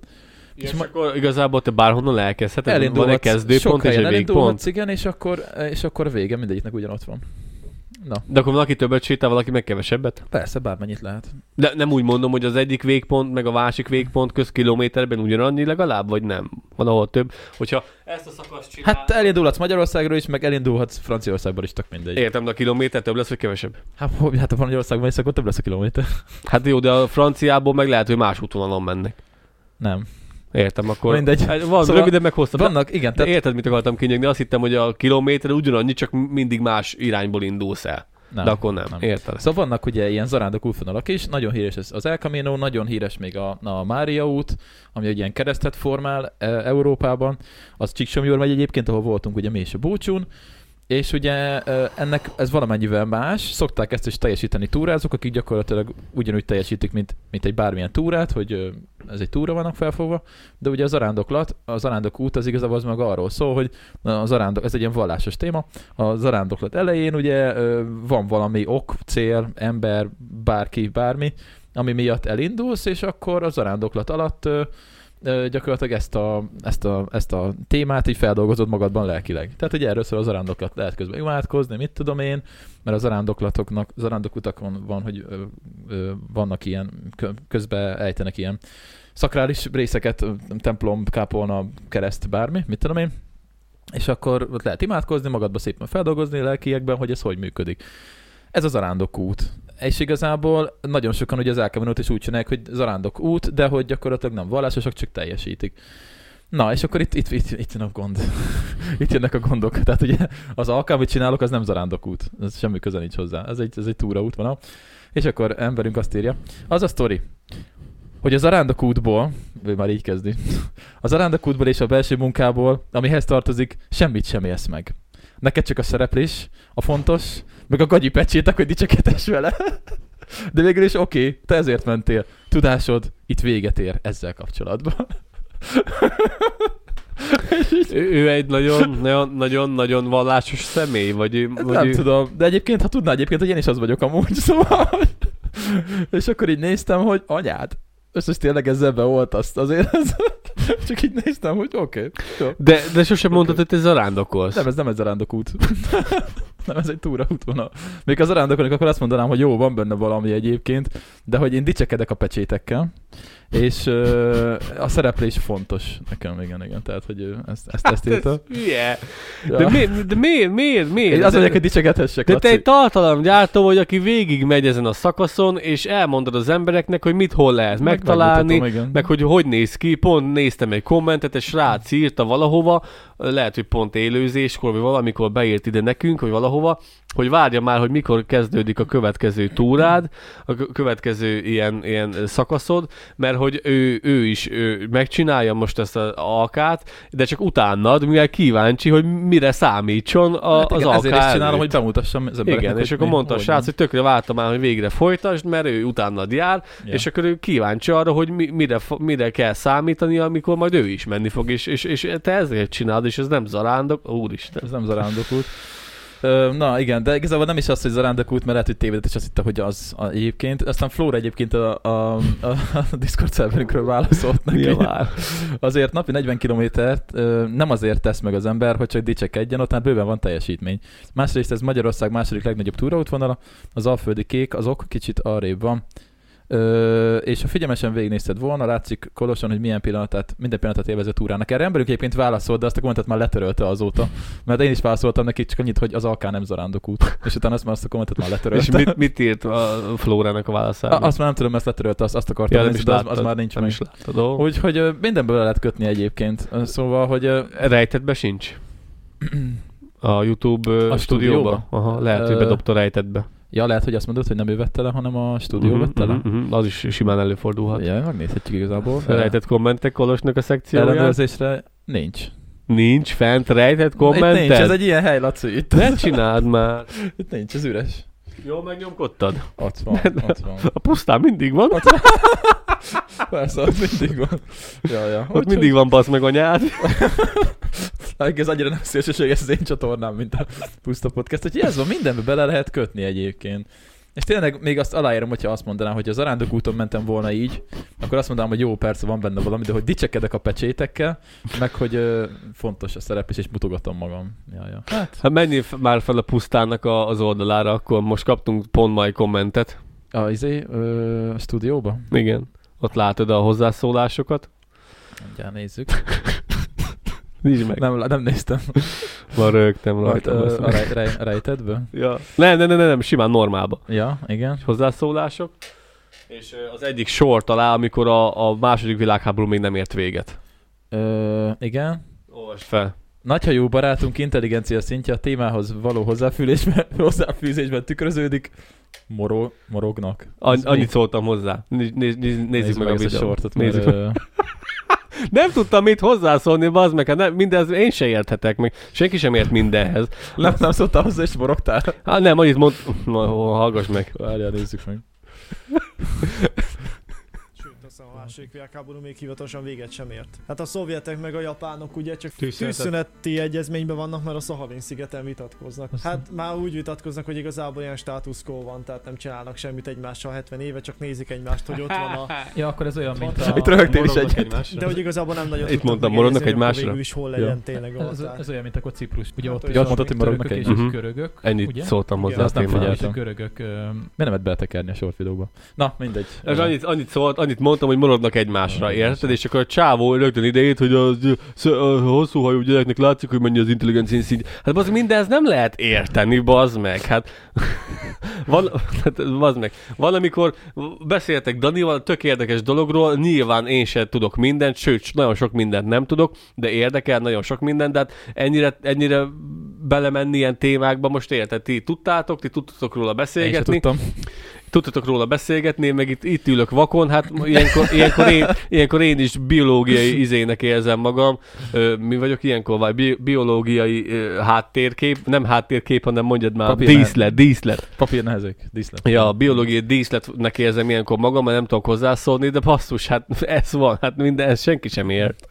És ma- akkor igazából te bárhonnan elkezdheted? Van egy kezdőpont és egy végpont? igen, és akkor, és akkor a vége mindegyiknek ugyanott van. Na, De akkor valaki többet sétál, valaki meg kevesebbet? persze, bármennyit lehet. De nem úgy mondom, hogy az egyik végpont meg a másik végpont köz kilométerben ugyanannyi legalább, vagy nem? Van ahol több. Hogyha ezt a szakaszt csinál... Hát elindulhatsz Magyarországról is, meg elindulhatsz Franciaországból is, tök mindegy. Értem, de a kilométer több lesz, vagy kevesebb? Hát, hát a Magyarországban is akkor több lesz a kilométer. Hát jó, de a franciából meg lehet, hogy más útvonalon mennek. Nem. Értem, akkor... Mindegy. Hát Van, Szóval röviden meg hosszabb. Vannak, igen, tehát érted, mit akartam kinyögni? Azt hittem, hogy a kilométer ugyanannyi, csak mindig más irányból indulsz el. nem. De akkor nem. nem. Érted? Szóval vannak ugye ilyen zarándok útvonalak is, nagyon híres ez az El Camino, nagyon híres még a, a Mária út, ami egy ilyen keresztet formál e, Európában. Az Csíksomjól megy egyébként, ahol voltunk ugye mi is a Búcsún, és ugye ennek ez valamennyivel más, szokták ezt is teljesíteni túrázók, akik gyakorlatilag ugyanúgy teljesítik, mint, mint egy bármilyen túrát, hogy ez egy túra vannak felfogva, de ugye a zarándoklat, a zarándok út az igazából az meg arról szól, hogy a zarándok, ez egy ilyen vallásos téma, a zarándoklat elején ugye van valami ok, cél, ember, bárki, bármi, ami miatt elindulsz, és akkor a zarándoklat alatt gyakorlatilag ezt a, ezt, a, ezt a témát így feldolgozod magadban lelkileg. Tehát, hogy erről szól a zarándoklat, lehet közben imádkozni, mit tudom én, mert a zarándoklatoknak, zarándokutakon van, hogy ö, ö, vannak ilyen, kö- közben ejtenek ilyen szakrális részeket, templom, kápolna, kereszt, bármi, mit tudom én, és akkor ott lehet imádkozni, magadba szépen feldolgozni lelkiekben, hogy ez hogy működik. Ez az zarándok út. És igazából nagyon sokan ugye az elkemenőt is úgy csinálják, hogy zarándok út, de hogy gyakorlatilag nem vallásosak, csak teljesítik. Na, és akkor itt, itt, itt, itt jön a gond. itt jönnek a gondok. Tehát ugye az alkalom, amit csinálok, az nem zarándok út. Ez semmi köze nincs hozzá. Ez egy, ez egy túraút van. És akkor emberünk azt írja. Az a sztori, hogy az arándok útból, ő már így kezdi, az arándok útból és a belső munkából, amihez tartozik, semmit sem élsz meg. Neked csak a szereplés, a fontos, meg a gagyi pecsétek, hogy dicsekedess vele. De végül is oké, okay, te ezért mentél. Tudásod itt véget ér ezzel kapcsolatban. Ő, ő egy nagyon, nagyon, nagyon, nagyon vallásos személy, vagy, ő- vagy nem ő... tudom, de egyébként, ha tudná egyébként, hogy én is az vagyok amúgy, szóval... és akkor így néztem, hogy anyád, összes tényleg ezzel beoltaszt, azért ez... Csak így néztem, hogy oké, okay. De, de sosem mondtad, hogy te zarándokolsz. Nem, ez nem egy zarándokút. nem, ez egy túraút van. Még az zarándokolnak, akkor azt mondanám, hogy jó, van benne valami egyébként, de hogy én dicsekedek a pecsétekkel, és ö, a szereplés fontos nekem, igen, igen, tehát, hogy ő ezt, ezt, ezt írta. Hülye. Ja. De miért, de miért, miért, miért? Az de, hogy dicsekedhessek, de te Laci. egy tartalomgyártó vagy, aki végig megy ezen a szakaszon, és elmondod az embereknek, hogy mit hol lehet megtalálni, meg hogy hogy néz ki. Pont néztem egy kommentet, egy srác írta valahova, lehet, hogy pont élőzéskor, vagy valamikor beírt ide nekünk, vagy valahova, hogy várja már, hogy mikor kezdődik a következő túrád, a kö- következő ilyen, ilyen szakaszod, mert hogy ő, ő is ő megcsinálja most ezt az alkát, de csak utánad, mivel kíváncsi, hogy mire számítson a, Hát az igen, alká ezért is csinálom, hogy bemutassam az embereknek. Igen, és akkor mondta a srác, hogy tökre vártam már, hogy végre folytasd, mert ő utánad jár, Ja. és akkor ő kíváncsi arra, hogy mi, mire, mire kell számítani, amikor majd ő is menni fog, és, és, és te ezért csinálod, és ez nem zarándok, úristen. Ez nem zarándokút. Ö, na igen, de igazából nem is az, hogy zarándokút, mert lehet, hogy tévedett, és azt hitte, hogy az egyébként. Aztán Flóra egyébként a, a, a, a Discord szerverünkről válaszolt neki. Nyilván. Azért napi 40 kilométert nem azért tesz meg az ember, hogy csak dicsekedjen, ott hát bőven van teljesítmény. Másrészt ez Magyarország második legnagyobb túraútvonala, az Alföldi Kék, az ok kicsit arrébb van. Ö, és ha figyelmesen végignézted volna, látszik Koloson, hogy milyen pillanatát, minden pillanatát élvezi a túrának. Erre emberünk egyébként válaszolt, de azt a kommentet már letörölte azóta. Mert én is válaszoltam neki csak annyit, hogy az alká nem zarándokút. És utána azt már azt a kommentet már letörölte. És mit, mit írt a Flórának a válaszában? A- azt már nem tudom, ezt letörölte, azt, azt akartam, ja, nem nézni, de az, az, már nincs nem meg. is láttad. Ó. Úgyhogy mindenből le lehet kötni egyébként. Szóval, hogy Rejtetbe sincs? A YouTube a stúdióba? stúdióba? Aha, lehet, hogy bedobta rejtetbe. Ja, lehet, hogy azt mondod, hogy nem ő vette le, hanem a stúdió Mhm, vette le. mhm, mhm. Az is simán előfordulhat. Ja, megnézhetjük igazából. Rejtett kommentek Kolosnak a szekcióján. Ellenőrzésre nincs. Nincs fent rejtett Itt kommented? nincs, ez egy ilyen hely, Laci. Itt, Ne csináld már. itt nincs, ez üres. Jól megnyomkodtad? Ott van, ott van. A pusztán mindig van. Ott, Persze, ott mindig van. Ja, ja. ott mindig van basz meg anyád. Hát ez annyira nem szélsőséges az én csatornám, mint a Puszta Podcast. Úgyhogy ez van, mindenbe bele lehet kötni egyébként. És tényleg még azt aláírom, hogyha azt mondanám, hogy az arándok úton mentem volna így, akkor azt mondanám, hogy jó, persze van benne valami, de hogy dicsekedek a pecsétekkel, meg hogy ö, fontos a szerep is, és mutogatom magam. Ja, ja. Hát, Hát menjél f- már fel a pusztának a, az oldalára, akkor most kaptunk pont mai kommentet. a, izé, ö, a stúdióba? Igen. Ott látod a hozzászólásokat. Mindjárt nézzük. Nincs meg. Nem, nem néztem. Van rögtem rajta. Basz a rej, rej, rejtedből? Ja. Nem, nem, nem, nem, simán normálba. Ja, igen. Hozzászólások. És az egyik sor talál, amikor a, a második világháború még nem ért véget. Ö, igen. Olvasd fel. Nagyhajú barátunk intelligencia szintje a témához való hozzáfűzésben, hozzáfűzésben tükröződik. Moro, morognak. An- annyit szóltam hozzá. Néz, néz, néz, nézzük meg, a ezt videót. sortot, Nézzük mert, meg. Nem tudtam mit hozzászólni, bazd meg, hát nem, mindez én se érthetek meg. Senki sem ért mindenhez. nem, nem szóltál hozzá, és morogtál. Hát nem, annyit mond... Na, hallgass meg. Várjál, nézzük meg. A második világháború még hivatalosan véget sem ért. Hát a szovjetek meg a japánok ugye csak Tűzszünetet. tűzszüneti egyezményben vannak, mert a Szahavin szigeten vitatkoznak. Aztán- Hát már úgy vitatkoznak, hogy igazából ilyen status quo van, tehát nem csinálnak semmit egymással 70 éve, csak nézik egymást, hogy ott van a... Ja, akkor ez olyan, mint a- Itt rögtél is egyet. egymásra. De hogy igazából nem nagyon Itt mondtam, akkor egymásra? Végül is hol legyen Ja. tényleg a Ez, határ. ez olyan, mint akkor Ciprus. Ugye Hát, ott hogy is mondtad, hogy törökök és egymásra. görögök. Ennyit szóltam hozzá azt a nem a figyeltem. görögök... ö, Miért nem lehet beletekerni a short videóba? Na, mindegy. Annyit, annyit, szólt, annyit mondtam, hogy morognak egymásra, érted? És akkor a csávó rögtön idejét, hogy az, a, a hosszú hajú gyereknek látszik, hogy mennyi az intelligencia szint. Hát bazd, mindez nem lehet érteni, bazd meg. Hát, van, hát bazd meg. Van, amikor beszéltek Danival tök érdekes dologról, nyilván én sem tudok mindent, sőt, nagyon sok mindent nem tudok, de érdekel nagyon sok mindent, de hát ennyire, ennyire belemenni ilyen témákba, most érted, ti tudtátok, ti tudtatok róla Én beszélgetni, tudtam. Tudtatok róla beszélgetni, én meg itt, itt ülök vakon, hát ilyenkor, ilyenkor, én, ilyenkor én is biológiai izének érzem magam. Ö, mi vagyok ilyenkor? Vagy bi- biológiai ö, háttérkép, nem háttérkép, hanem mondjad már, Papír- díszlet, díszlet. Papír nehezek, díszlet. Ja, biológiai díszletnek érzem ilyenkor magam, mert nem tudok hozzászólni, de basszus, hát ez van, hát minden, ez senki sem ért.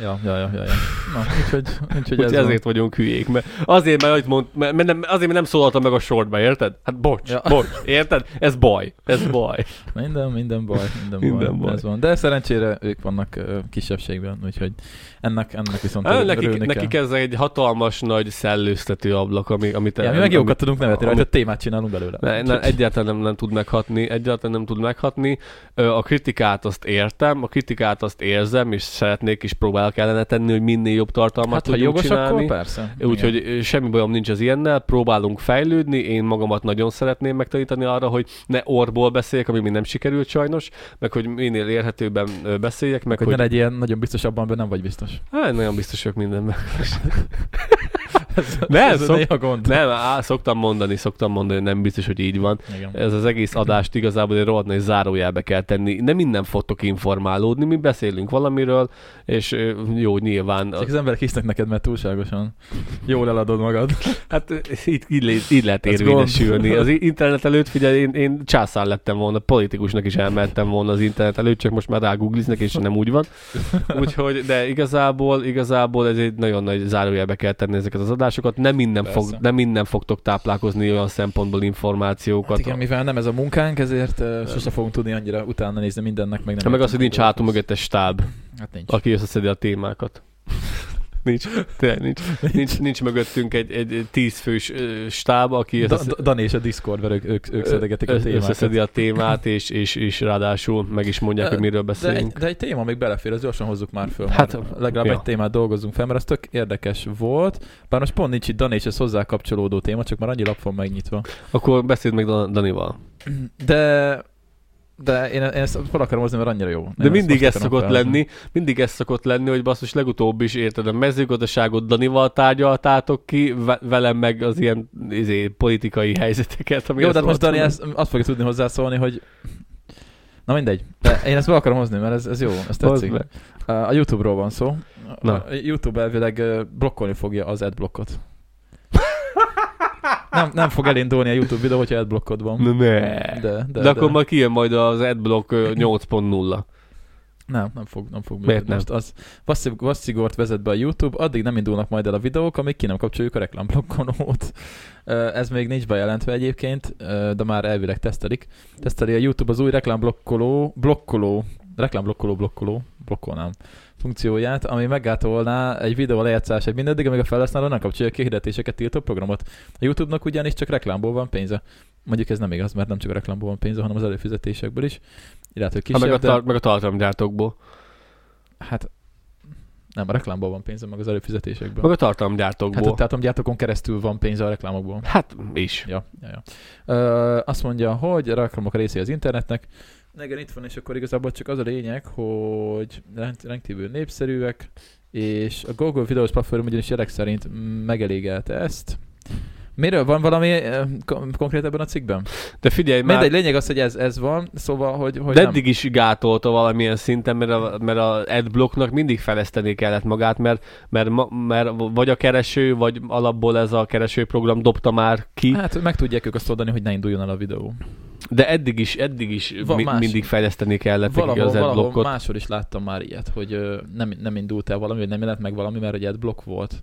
Ja, ja, ja, ja. ja. Na, úgyhogy, úgyhogy ez ezért van. vagyunk hülyék, mert azért, mert, mond, mert nem, azért, mert nem szólaltam meg a sortba, érted? Hát bocs, Ja. bocs, érted? Ez baj, ez baj. Minden, minden baj, minden, Minden baj. baj. Ez van. De szerencsére ők vannak ö, kisebbségben, úgyhogy ennek, ennek viszont Hát, nekik, kell. nekik ez egy hatalmas nagy szellőztető ablak, ami, amit... Ja, mi meg jókat tudunk nevetni rajta, amit- témát csinálunk belőle. Ne, ne, egyáltalán nem, nem tud meghatni, egyáltalán nem tud meghatni. A kritikát azt értem, a kritikát azt érzem, és szeretnék is próbálok bele kellene tenni, hogy minél jobb tartalmat Hát, ha tudjunk jogos, csinálni. akkor persze. Úgyhogy semmi bajom nincs az ilyennel, próbálunk fejlődni, én magamat nagyon szeretném megtanítani arra, hogy ne orból beszéljek, ami még nem sikerült sajnos, meg hogy minél érhetőbben beszéljek, meg hogy, hogy... ne legyél nagyon biztos abban, hogy nem vagy biztos. Hát, nagyon biztos vagyok mindenben. Nem, ez szok- a gond. Nem, á, szoktam mondani, szoktam mondani, nem biztos, hogy így van. Igen. Ez az egész adást igazából egy rohadt nagy zárójelbe kell tenni. Nem minden fogtok informálódni, mi beszélünk valamiről, és jó, nyilván... Csak az emberek hisznek neked, mert túlságosan jól eladod magad. Hát így, így, így lehet érvényesülni. Az internet előtt, figyelj, én, én császár lettem volna, politikusnak is elmehettem volna az internet előtt, csak most már rágoogliznek, és nem úgy van. Úgyhogy, de igazából, igazából ez egy nagyon nagy zárójelbe kell tenni ezeket az adásokat. Nem minden, fog, nem minden fogtok táplálkozni olyan szempontból információkat. Hát igen, mivel nem ez a munkánk, ezért uh, sose fogunk tudni annyira utána nézni mindennek, meg nem. Hát meg az, hogy nincs hátul mögöttes stáb, Hát nincs. aki összeszedi a témákat. Nincs, tényleg nincs, nincs, nincs mögöttünk egy, egy, tízfős stáb, aki Da, da, Dani és a Discord, mert ők, ők, ők szedegetik a témákat. összeszedi a témát, és, és, és ráadásul meg is mondják, hogy miről De egy, beszélünk. de egy téma még belefér, az gyorsan hozzuk már föl. Hát, Hát, legalább ja. egy témát dolgozzunk fel, mert az tök érdekes volt. Bár most pont nincs itt Dani és ez hozzá kapcsolódó téma, csak már annyi lap van megnyitva. Akkor beszéld meg Dan- Danival. De de én, én ezt fel akarom hozni, mert annyira jó. De Én mindig most ez szokott felhozni. lenni, mindig ez szokott lenni, hogy basszus legutóbb is érted, a mezőgazdaságot Danival tárgyaltátok ki, ve- velem meg az ilyen izé, politikai helyzeteket. Ami Jó, de hát most. Dani ezt, azt fogja tudni hozzászólni, hogy Na mindegy. De én ezt be akarom hozni, mert ez, ez jó, ez tetszik. A YouTube-ról van szó. Na. A YouTube elvileg blokkolni fogja az adblockot. Nem, nem fog elindulni a YouTube videó, hogyha adblockod van. Ne. De, de, De, de akkor majd kijön majd az adblock ö, 8.0. Nem, nem fog, nem fog Miért működni. Most az vasszig- vasszigort vezet be a YouTube, addig nem indulnak majd el a videók, amíg ki nem kapcsoljuk a reklámblokkolót. Ö, Ez még nincs bejelentve egyébként, de már elvileg tesztelik. Teszteli a YouTube az új reklámblokkoló, blokkoló, reklámblokkoló, blokkoló, blokkolnám funkcióját, ami meggátolná egy videó lejátszását mindeddig, amíg a felhasználó nem kapcsolja ki hirdetéseket tiltó programot. A YouTube-nak ugyanis csak reklámból van pénze. Mondjuk ez nem igaz, mert nem csak a reklámból van pénze, hanem az előfizetésekből is. Illetve Ha kisebb, meg, a de... tar- meg a tartalomgyártókból. Hát nem, a reklámból van pénze, meg az előfizetésekből. Meg a Hát tartalomgyártókból. a tátomgyártókon keresztül van pénze a reklámokból. Hát is. Ja, ja, ja. Ö, azt mondja, hogy a reklámok a része az internetnek. Igen, itt van, és akkor igazából csak az a lényeg, hogy rend- rendkívül népszerűek, és a Google videós platform ugyanis jelek szerint megelégelte ezt. Miről van valami eh, kon- konkrét ebben a cikkben? De figyelj már, Mindegy, lényeg az, hogy ez, ez van, szóval, hogy, hogy de nem. eddig is gátolta valamilyen szinten, mert a, mert a adblocknak mindig fejleszteni kellett magát, mert, mert, mert vagy a kereső, vagy alapból ez a keresőprogram dobta már ki, Hát meg tudják ők azt oldani, hogy ne induljon el a videó. De eddig is, eddig is Va- mi, más. mindig fejleszteni kellett Valahol, az valahol adblockot. máshol is láttam már ilyet, hogy ö, nem, nem indult el valami, vagy nem jelent meg valami, mert egy adblock volt.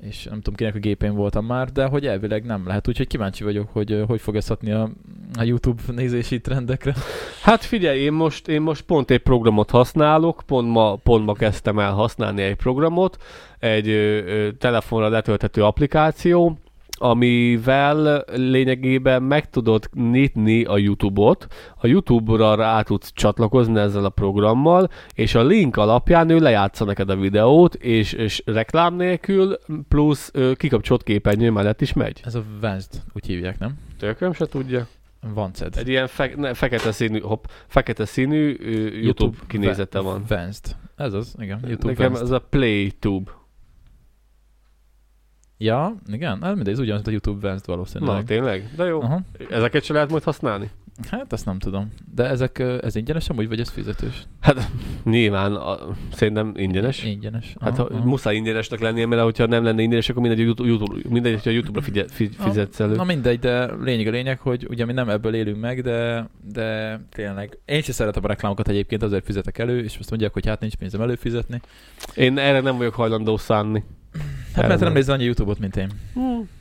És nem tudom kinek a gépén voltam már, de hogy elvileg nem lehet. Úgyhogy kíváncsi vagyok, hogy hogy fog ez hatni a, a YouTube nézési trendekre. Hát figyelj, én most, én most pont egy programot használok, pont ma, pont ma kezdtem el használni egy programot, egy ö, ö, telefonra letölthető applikáció, amivel lényegében meg tudod nyitni a YouTube-ot, a YouTube-ra rá tudsz csatlakozni ezzel a programmal, és a link alapján ő lejátsza neked a videót, és, és reklám nélkül, plusz ö, kikapcsolt képernyő mellett is megy. Ez a Vanced, úgy hívják, nem? Tököm se tudja. Vanced. Egy ilyen fe- ne, fekete színű, hopp, fekete színű ö, YouTube, YouTube kinézete Va- van. Vanced. Ez az, igen. YouTube Nekem Vanced. ez a PlayTube. Ja, igen. Hát mindegy, ez ugyanaz, mint a YouTube Vanced Na, valószínűleg. tényleg? De jó. Aha. Ezeket se lehet majd használni? Hát azt nem tudom. De ezek, ez ingyenes amúgy, vagy ez fizetős? Hát nyilván, a, szerintem ingyenes. Ingyenes. Hát Aha, ha, aha. muszáj ingyenesnek lennie, mert hogyha nem lenne ingyenes, akkor mindegy, YouTube, YouTube, mindegy hogyha YouTube-ra figye, fi, fizetsz elő. Na mindegy, de lényeg a lényeg, hogy ugye mi nem ebből élünk meg, de, de tényleg. Én sem szeretem a reklámokat egyébként, azért fizetek elő, és azt mondják, hogy hát nincs pénzem előfizetni. Én erre nem vagyok hajlandó szánni. Hát mert nem nézel annyi YouTube-ot, mint én.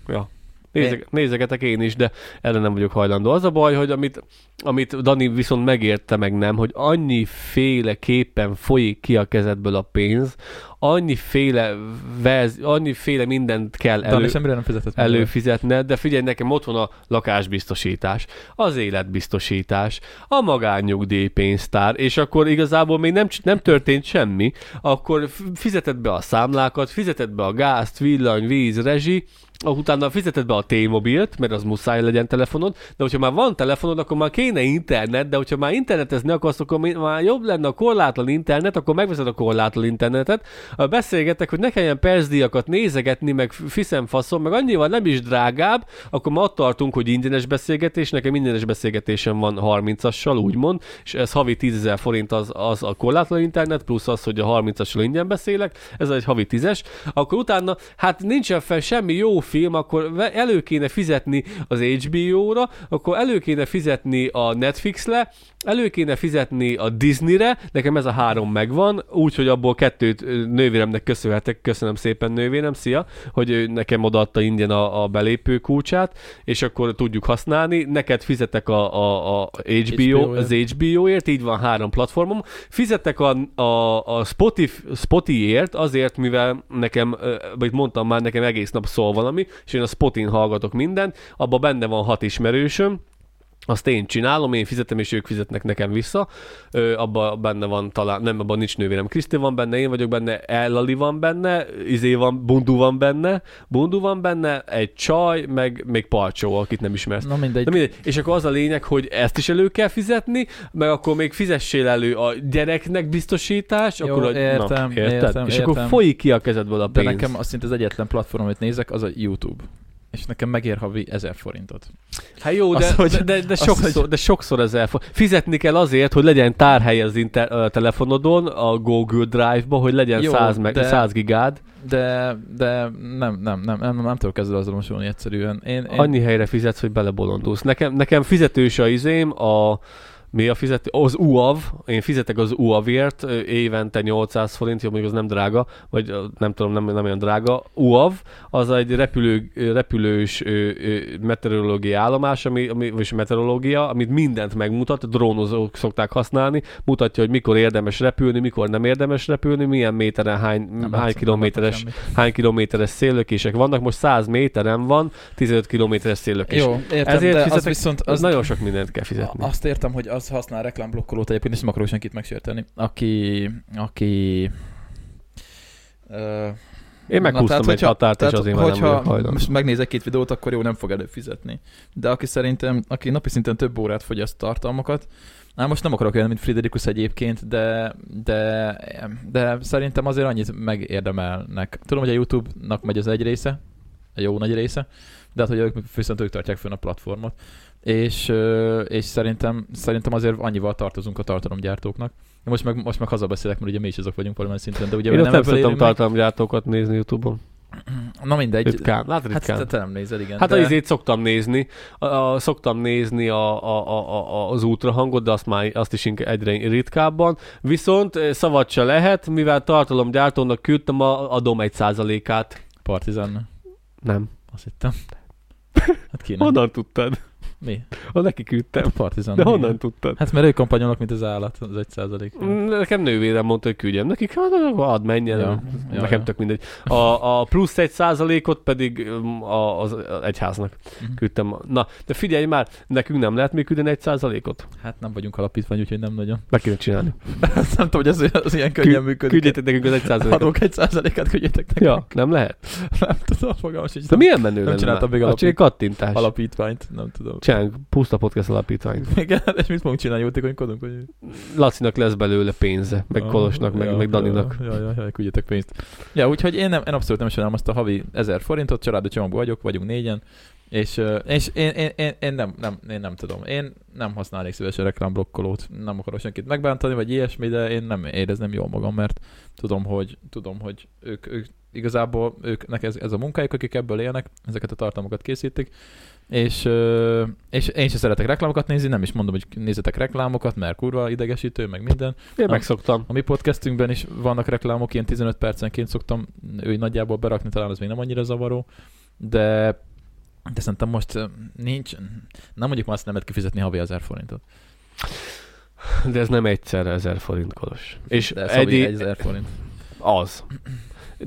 Ja. Nézek, nézegetek én is, de erre nem vagyok hajlandó. Az a baj, hogy amit, amit Dani viszont megérte meg nem, hogy annyi féle képen folyik ki a kezedből a pénz, annyi féle, verz, annyi féle mindent kell elő, semmire nem fizetett. előfizetned, de figyelj, nekem ott van a lakásbiztosítás, az életbiztosítás, a magánnyugdíjpénztár, és akkor igazából még nem, nem történt semmi, akkor f- fizeted be a számlákat, fizeted be a gázt, villany, víz, rezsi, utána fizeted be a T-mobilt, mert az muszáj legyen telefonod, de hogyha már van telefonod, akkor már kéne internet, de hogyha már internetezni akarsz, akkor már jobb lenne a korlátlan internet, akkor megveszed a korlátlan internetet, Ö, beszélgetek, hogy ne kelljen percdíjakat nézegetni, meg fiszem faszom, meg annyival nem is drágább, akkor ma ott tartunk, hogy ingyenes beszélgetés, nekem ingyenes beszélgetésem van 30-assal, úgymond, és ez havi 10 000 forint az, az a korlátlan internet, plusz az, hogy a 30-assal ingyen beszélek, ez egy havi 10-es, akkor utána, hát nincsen fel semmi jó film, akkor elő kéne fizetni az HBO-ra, akkor elő kéne fizetni a Netflix-le, elő kéne fizetni a Disney-re, nekem ez a három megvan, úgyhogy abból kettőt nővéremnek köszönhetek, köszönöm szépen nővérem, szia, hogy ő nekem odaadta ingyen a, a belépő kulcsát, és akkor tudjuk használni, neked fizetek a, a, a HBO, az HBO-ért, így van három platformom, fizetek a, a, a Spotify, Spotify-ért azért, mivel nekem, vagy mondtam már, nekem egész nap szól valami, és én a Spotin hallgatok mindent, abban benne van hat ismerősöm, azt én csinálom, én fizetem, és ők fizetnek nekem vissza. Ö, abban benne van talán, nem, abban nincs nővérem. Kriszti van benne, én vagyok benne, Ellali van benne, Izé van, Bundu van benne, Bundu van benne, egy csaj, meg még Palcsó, akit nem ismersz. Na mindegy. De mindegy. És akkor az a lényeg, hogy ezt is elő kell fizetni, meg akkor még fizessél elő a gyereknek biztosítás, Jó, akkor a, értem, na, érted? értem, és akkor folyik ki a kezedből a De pénz. nekem azt szinte az egyetlen platform, amit nézek, az a YouTube. És nekem megér havi 1000 forintot. Hát jó, de, Az, hogy- de, de, de, az, sokszor, hogy- de sokszor ez elfog. Fizetni kell azért, hogy legyen tárhely az inter, a telefonodon, a Google Drive-ba, hogy legyen Jó, 100, meg, de- 100 gigád. De, de nem, nem, nem, nem, nem tudok ezzel azonosulni egyszerűen. Én, én Annyi helyre fizetsz, hogy belebolondulsz. Nekem, nekem fizetős a izém, a mi a fizető? Az UAV, én fizetek az UAV-ért, évente 800 forint, jó, mondjuk az nem drága, vagy nem tudom, nem, nem olyan drága. UAV, az egy repülő, repülős meteorológiai állomás, ami, ami, vagy meteorológia, amit mindent megmutat, drónozók szokták használni, mutatja, hogy mikor érdemes repülni, mikor nem érdemes repülni, milyen méteren, hány, nem hány kilométeres hány kilométeres széllökések vannak, most 100 méteren van 15 kilométeres széllökés. Jó, értem, Ezért de az fizetek- viszont... Az Az, nagyon sok mindent kell fizetni. azt értem, hogy az használ reklámblokkolót egyébként, és nem akarok senkit megsérteni. Aki... aki ö, Én Na, meghúztam tehát, egy hogyha- határt, és tehát, azért már nem hogyha vagyok hajlandó. most megnézek két videót, akkor jó, nem fog előfizetni. De aki szerintem, aki napi szinten több órát fogyaszt tartalmakat, Na most nem akarok olyan, mint Friderikus egyébként, de, de, de szerintem azért annyit megérdemelnek. Tudom, hogy a YouTube-nak megy az egy része, a jó nagy része, de hát, hogy ők viszont ők tartják fönn a platformot. És, és szerintem, szerintem azért annyival tartozunk a tartalomgyártóknak. Most meg, most meg hazabeszélek, mert ugye mi is azok vagyunk valamilyen szinten, de ugye Én nem élünk meg. tartalomgyártókat nézni Youtube-on. Na mindegy. Ritkán. Hát Hát ritkán. te, te nem nézed, igen. Hát de... a izét szoktam nézni, a, a, szoktam nézni a, a, a, a, az ultrahangot, de azt már azt is inkább egyre ritkábban. Viszont eh, szabad se lehet, mivel tartalomgyártónak küldtem, a, adom egy százalékát. Partizan. Nem. Azt hittem. Hát ki nem? Honnan tudtad? Mi? Ha neki küldtem. Hát Partizan. De honnan tudtad? Hát mert ők kampányolnak, mint az állat, az egy százalék. Mm, Nekem nővérem mondta, hogy küldjem nekik, hát add menjen. Ja, Ja, Nekem ja. tök mindegy. A, a plusz egy százalékot pedig mm, a, az egyháznak Mhm. küldtem. Na, de figyelj már, nekünk nem lehet még küldeni egy százalékot? Hát nem vagyunk alapítvány, úgyhogy nem nagyon. Meg kéne csinálni. nem tudom, hogy ez, az ilyen könnyen működik. Küldjetek nekünk az egy százalékot. Adok egy százalékát, küldjetek nekünk. Ja, nem lehet. Nem tudom, fogalmas, De milyen menő Nem csináltam még Hát alapít- kattintás. alapítványt, nem tudom. Csinálunk puszta podcast alapítványt. Igen, és mit fogunk csinálni, jótékonykodunk? Hogy... Lacinak lesz belőle pénze, meg Kolosnak, meg, ja, meg Daninak. Ja, ja, ja, küldjetek pénzt. Ja, úgyhogy én, nem, én abszolút nem sajnálom azt a havi 1000 forintot, családi csomagban vagyok, vagyunk négyen, és, és én, én, én, én, nem, nem, én nem tudom. Én nem használnék szívesen reklámblokkolót, nem akarok senkit megbántani, vagy ilyesmi, de én nem érezném jól magam, mert tudom, hogy, tudom, hogy ők, ők igazából őknek ez, ez a munkájuk, akik ebből élnek, ezeket a tartalmakat készítik, és, és én sem szeretek reklámokat nézni, nem is mondom, hogy nézzetek reklámokat, mert kurva idegesítő, meg minden. Én megszoktam. A mi podcastünkben is vannak reklámok, ilyen 15 percenként szoktam ő nagyjából berakni, talán az még nem annyira zavaró, de De szerintem most nincs, nem mondjuk már azt nem lehet kifizetni havi 1000 forintot. De ez nem egyszer 1000 forint kolos. És De ez egy, 1000 forint. az.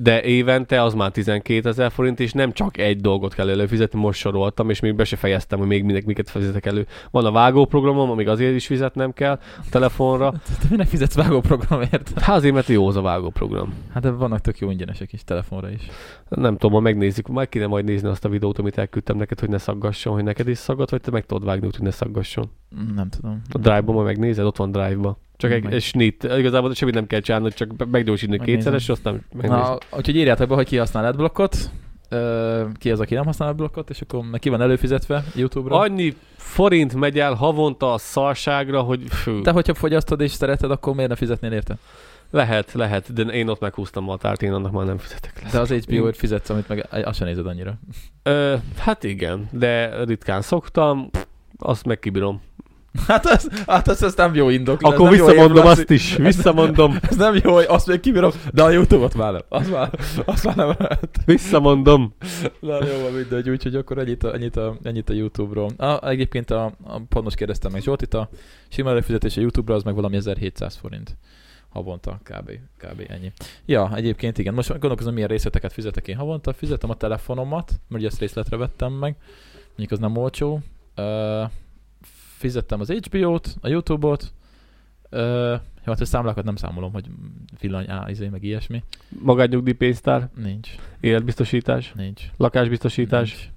De évente az már 12 ezer forint, és nem csak egy dolgot kell előfizetni, most soroltam, és még be se fejeztem, hogy még minek miket fizetek elő. Van a vágóprogramom, amíg azért is fizetnem kell a telefonra. Te minek fizetsz vágóprogramért? Hát azért, mert jó az a vágóprogram. Hát de vannak tök jó ingyenesek is telefonra is. Nem tudom, ma megnézzük, majd kéne majd nézni azt a videót, amit elküldtem neked, hogy ne szaggasson, hogy neked is szaggat, vagy te meg tudod vágni, úgy, hogy ne szaggasson. Nem tudom. A Drive-ban majd megnézed, ott van Drive-ba. Csak egy, egy snit. Igazából semmit nem kell csinálni, csak Megnézem. kétszeres, és aztán megnézed. Na, úgyhogy írjátok be, hogy ki használ adblockot, ki az, aki nem használ adblockot, és akkor meg ki van előfizetve YouTube-ra. Annyi forint megy el havonta a szarságra, hogy fő. De hogyha fogyasztod és szereted, akkor miért ne fizetnél érte? Lehet, lehet, de én ott meghúztam a határt, én annak már nem fizetek le. De az HBO-ért fizetsz, amit meg azt sem nézed annyira. Ö, hát igen, de ritkán szoktam, azt meg kibírom. Hát az, hát az, az nem jó indok. ez Akkor visszamondom azt is, visszamondom, Ez nem jó, hogy azt még kibírom, de a YouTube-ot már nem. Az már, azt már nem lehet. visszamondom. Na jó, van mindegy, úgyhogy akkor ennyit a, ennyit a, ennyit a YouTube-ról. A, egyébként a, a, pont most kérdeztem meg Zsoltit, a sima előfizetés a YouTube-ra az meg valami 1700 forint havonta, kb. kb. ennyi. Ja, egyébként igen. Most gondolkozom, milyen részleteket fizetek én havonta. Fizetem a telefonomat, mert ugye ezt részletre vettem meg. Mondjuk az nem olcsó. Uh, fizettem az HBO-t, a YouTube-ot. Uh, jó, hát a számlákat nem számolom, hogy villany, á, izé, meg ilyesmi. Magánnyugdíjpénztár, Nincs, életbiztosítás, nincs. lakásbiztosítás. nincs.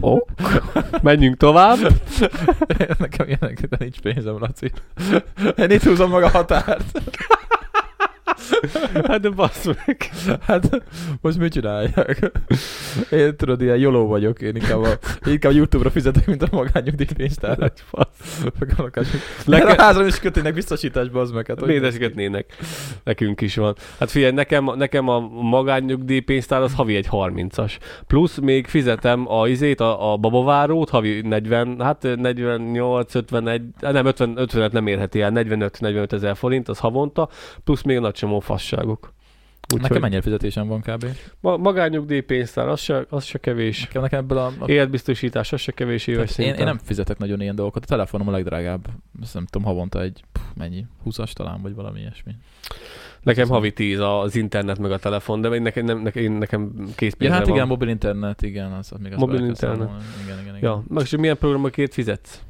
Ok. Menjünk tovább. Nekem ilyenek, de nincs pénzem, Laci. Én itt húzom meg a határt. Hát de bassz meg. Hát most mit csináljak? Én tudod, ilyen joló vagyok, én inkább, a, inkább YouTube-ra fizetek, mint a magányugdíjpénztárra. Egy fasz. Meg a lakás. Nekem- Nekem... a házam is kötének biztosításba az meg. Hát, Miért kötnének? Nekünk is van. Hát figyelj, nekem, nekem a magánnyugdíj pénztár az havi egy 30-as. Plusz még fizetem a izét, a, a babavárót, havi 40, hát 48, 51, hát nem 50, 50 nem érheti el, 45-45 ezer forint, az havonta, plusz még nagy csomó fasságok. Nekem Úgyhogy ennyi fizetésem van kb. ma, magánnyugdíj pénztár, az se, az se kevés. Nekem, nekem ebből a... a Életbiztosítás, az se kevés éves én, én, nem fizetek nagyon ilyen dolgokat. A telefonom a legdrágább. Azt nem tudom, havonta egy, pff, mennyi, 20-as talán, vagy valami ilyesmi. Nekem havi 10 az internet meg a telefon, de én nekem, nem, nekem, én nekem Ja, készpénzre hát van. igen, mobil internet, igen, az, az még az Mobil internet. Igen, igen, igen. Ja, meg és milyen programokért fizetsz?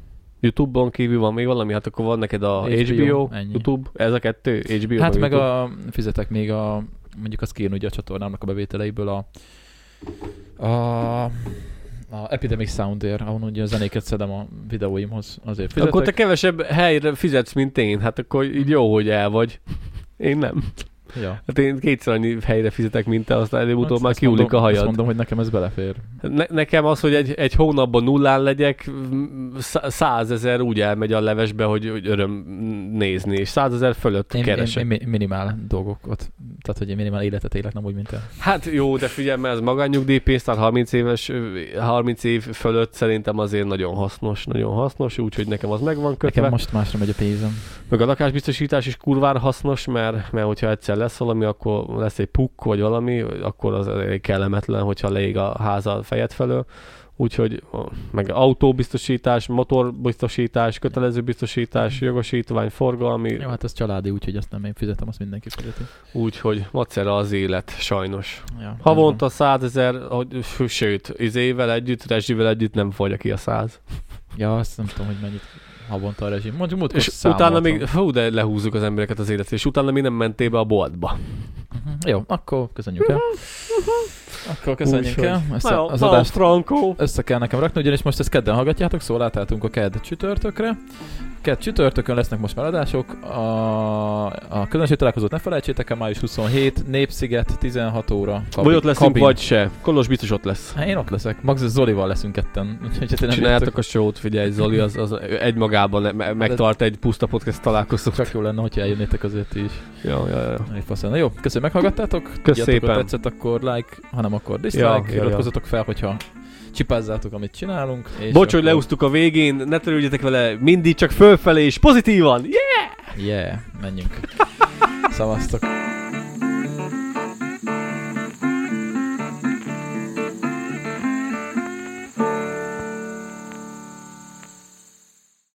Youtube-on kívül van még valami? Hát akkor van neked a HBO, HBO, ennyi. YouTube, ez a kettő, HBO Hát meg YouTube. a, fizetek még a, mondjuk azt kijön ugye a csatornámnak a bevételeiből a, a, a Epidemic Soundért, ahol ugye a zenéket szedem a videóimhoz, azért fizetek. Akkor te kevesebb helyre fizetsz, mint én, hát akkor így jó, hogy el vagy. Én nem. Ja. Hát én kétszer annyi helyre fizetek, mint te, aztán előbb-utóbb Azt- már azt kiúlik mondom, a Azt hajad. mondom, hogy nekem ez belefér. Ne- nekem az, hogy egy, egy hónapban nullán legyek, százezer úgy elmegy a levesbe, hogy, hogy öröm nézni, és százezer fölött Én, én, keresek. én, mi- minimál dolgokat, tehát hogy én minimál életet élek, nem úgy, mint te. Hát jó, de figyelj, mert ez magánnyugdíjpénztár 30 éves, ö, 30 év fölött szerintem azért nagyon hasznos, nagyon hasznos, úgyhogy nekem az meg van kötve. Nekem most másra megy a pénzem. Meg a lakásbiztosítás is kurvára hasznos, mert, mert hogyha egyszer lesz valami, akkor lesz egy puk vagy valami, akkor az elég kellemetlen, hogyha leég a háza fejed felől. Úgyhogy meg autóbiztosítás, motorbiztosítás, kötelező biztosítás, jogosítvány, forgalmi, Jó, hát ez családi, úgyhogy azt nem én fizetem, azt mindenki fizeti. úgyhogy macera az élet, sajnos. Ja, Havonta százezer, sőt, izével együtt, rezsivel együtt nem fogja ki a száz. Ja, azt nem tudom, hogy mennyit havonta a rezsim. Mondjuk múltkor És utána még, hú, de lehúzzuk az embereket az életet, és utána még nem mentél be a boltba. Mhm. Jó, akkor köszönjük el. Akkor köszönjük el. Ezt a, az adást Franco. össze kell nekem rakni, ugyanis most ezt kedden hallgatjátok, szóval átálltunk a kedd csütörtökre. Kedd csütörtökön lesznek most már adások. A, a közönség találkozót ne felejtsétek el, május 27, Népsziget, 16 óra. Vagy ott leszünk, kabin. vagy se. Kolos biztos ott lesz. Hát én ott leszek. Max Zolival leszünk ketten. Úgyhogy ha nem Csináljátok a show-t, figyelj, Zoli, az, az egymagában me- megtart egy puszta podcast találkozót. csak jó lenne, hogyha eljönnétek azért is. Ja, ja, ja. Elég faszán. Na jó, köszönöm, meghallgattátok. Kösz Tudjátok, szépen. Ha tetszett, akkor like, hanem akkor dislike. Ja, Ja, ja, ja. Iratkozzatok fel, hogyha csipázzátok, amit csinálunk. És Bocs, hogy akkor- leúztuk a végén, ne törődjetek vele, mindig csak fölfelé és pozitívan. Yeah! Yeah, menjünk. Szavaztok.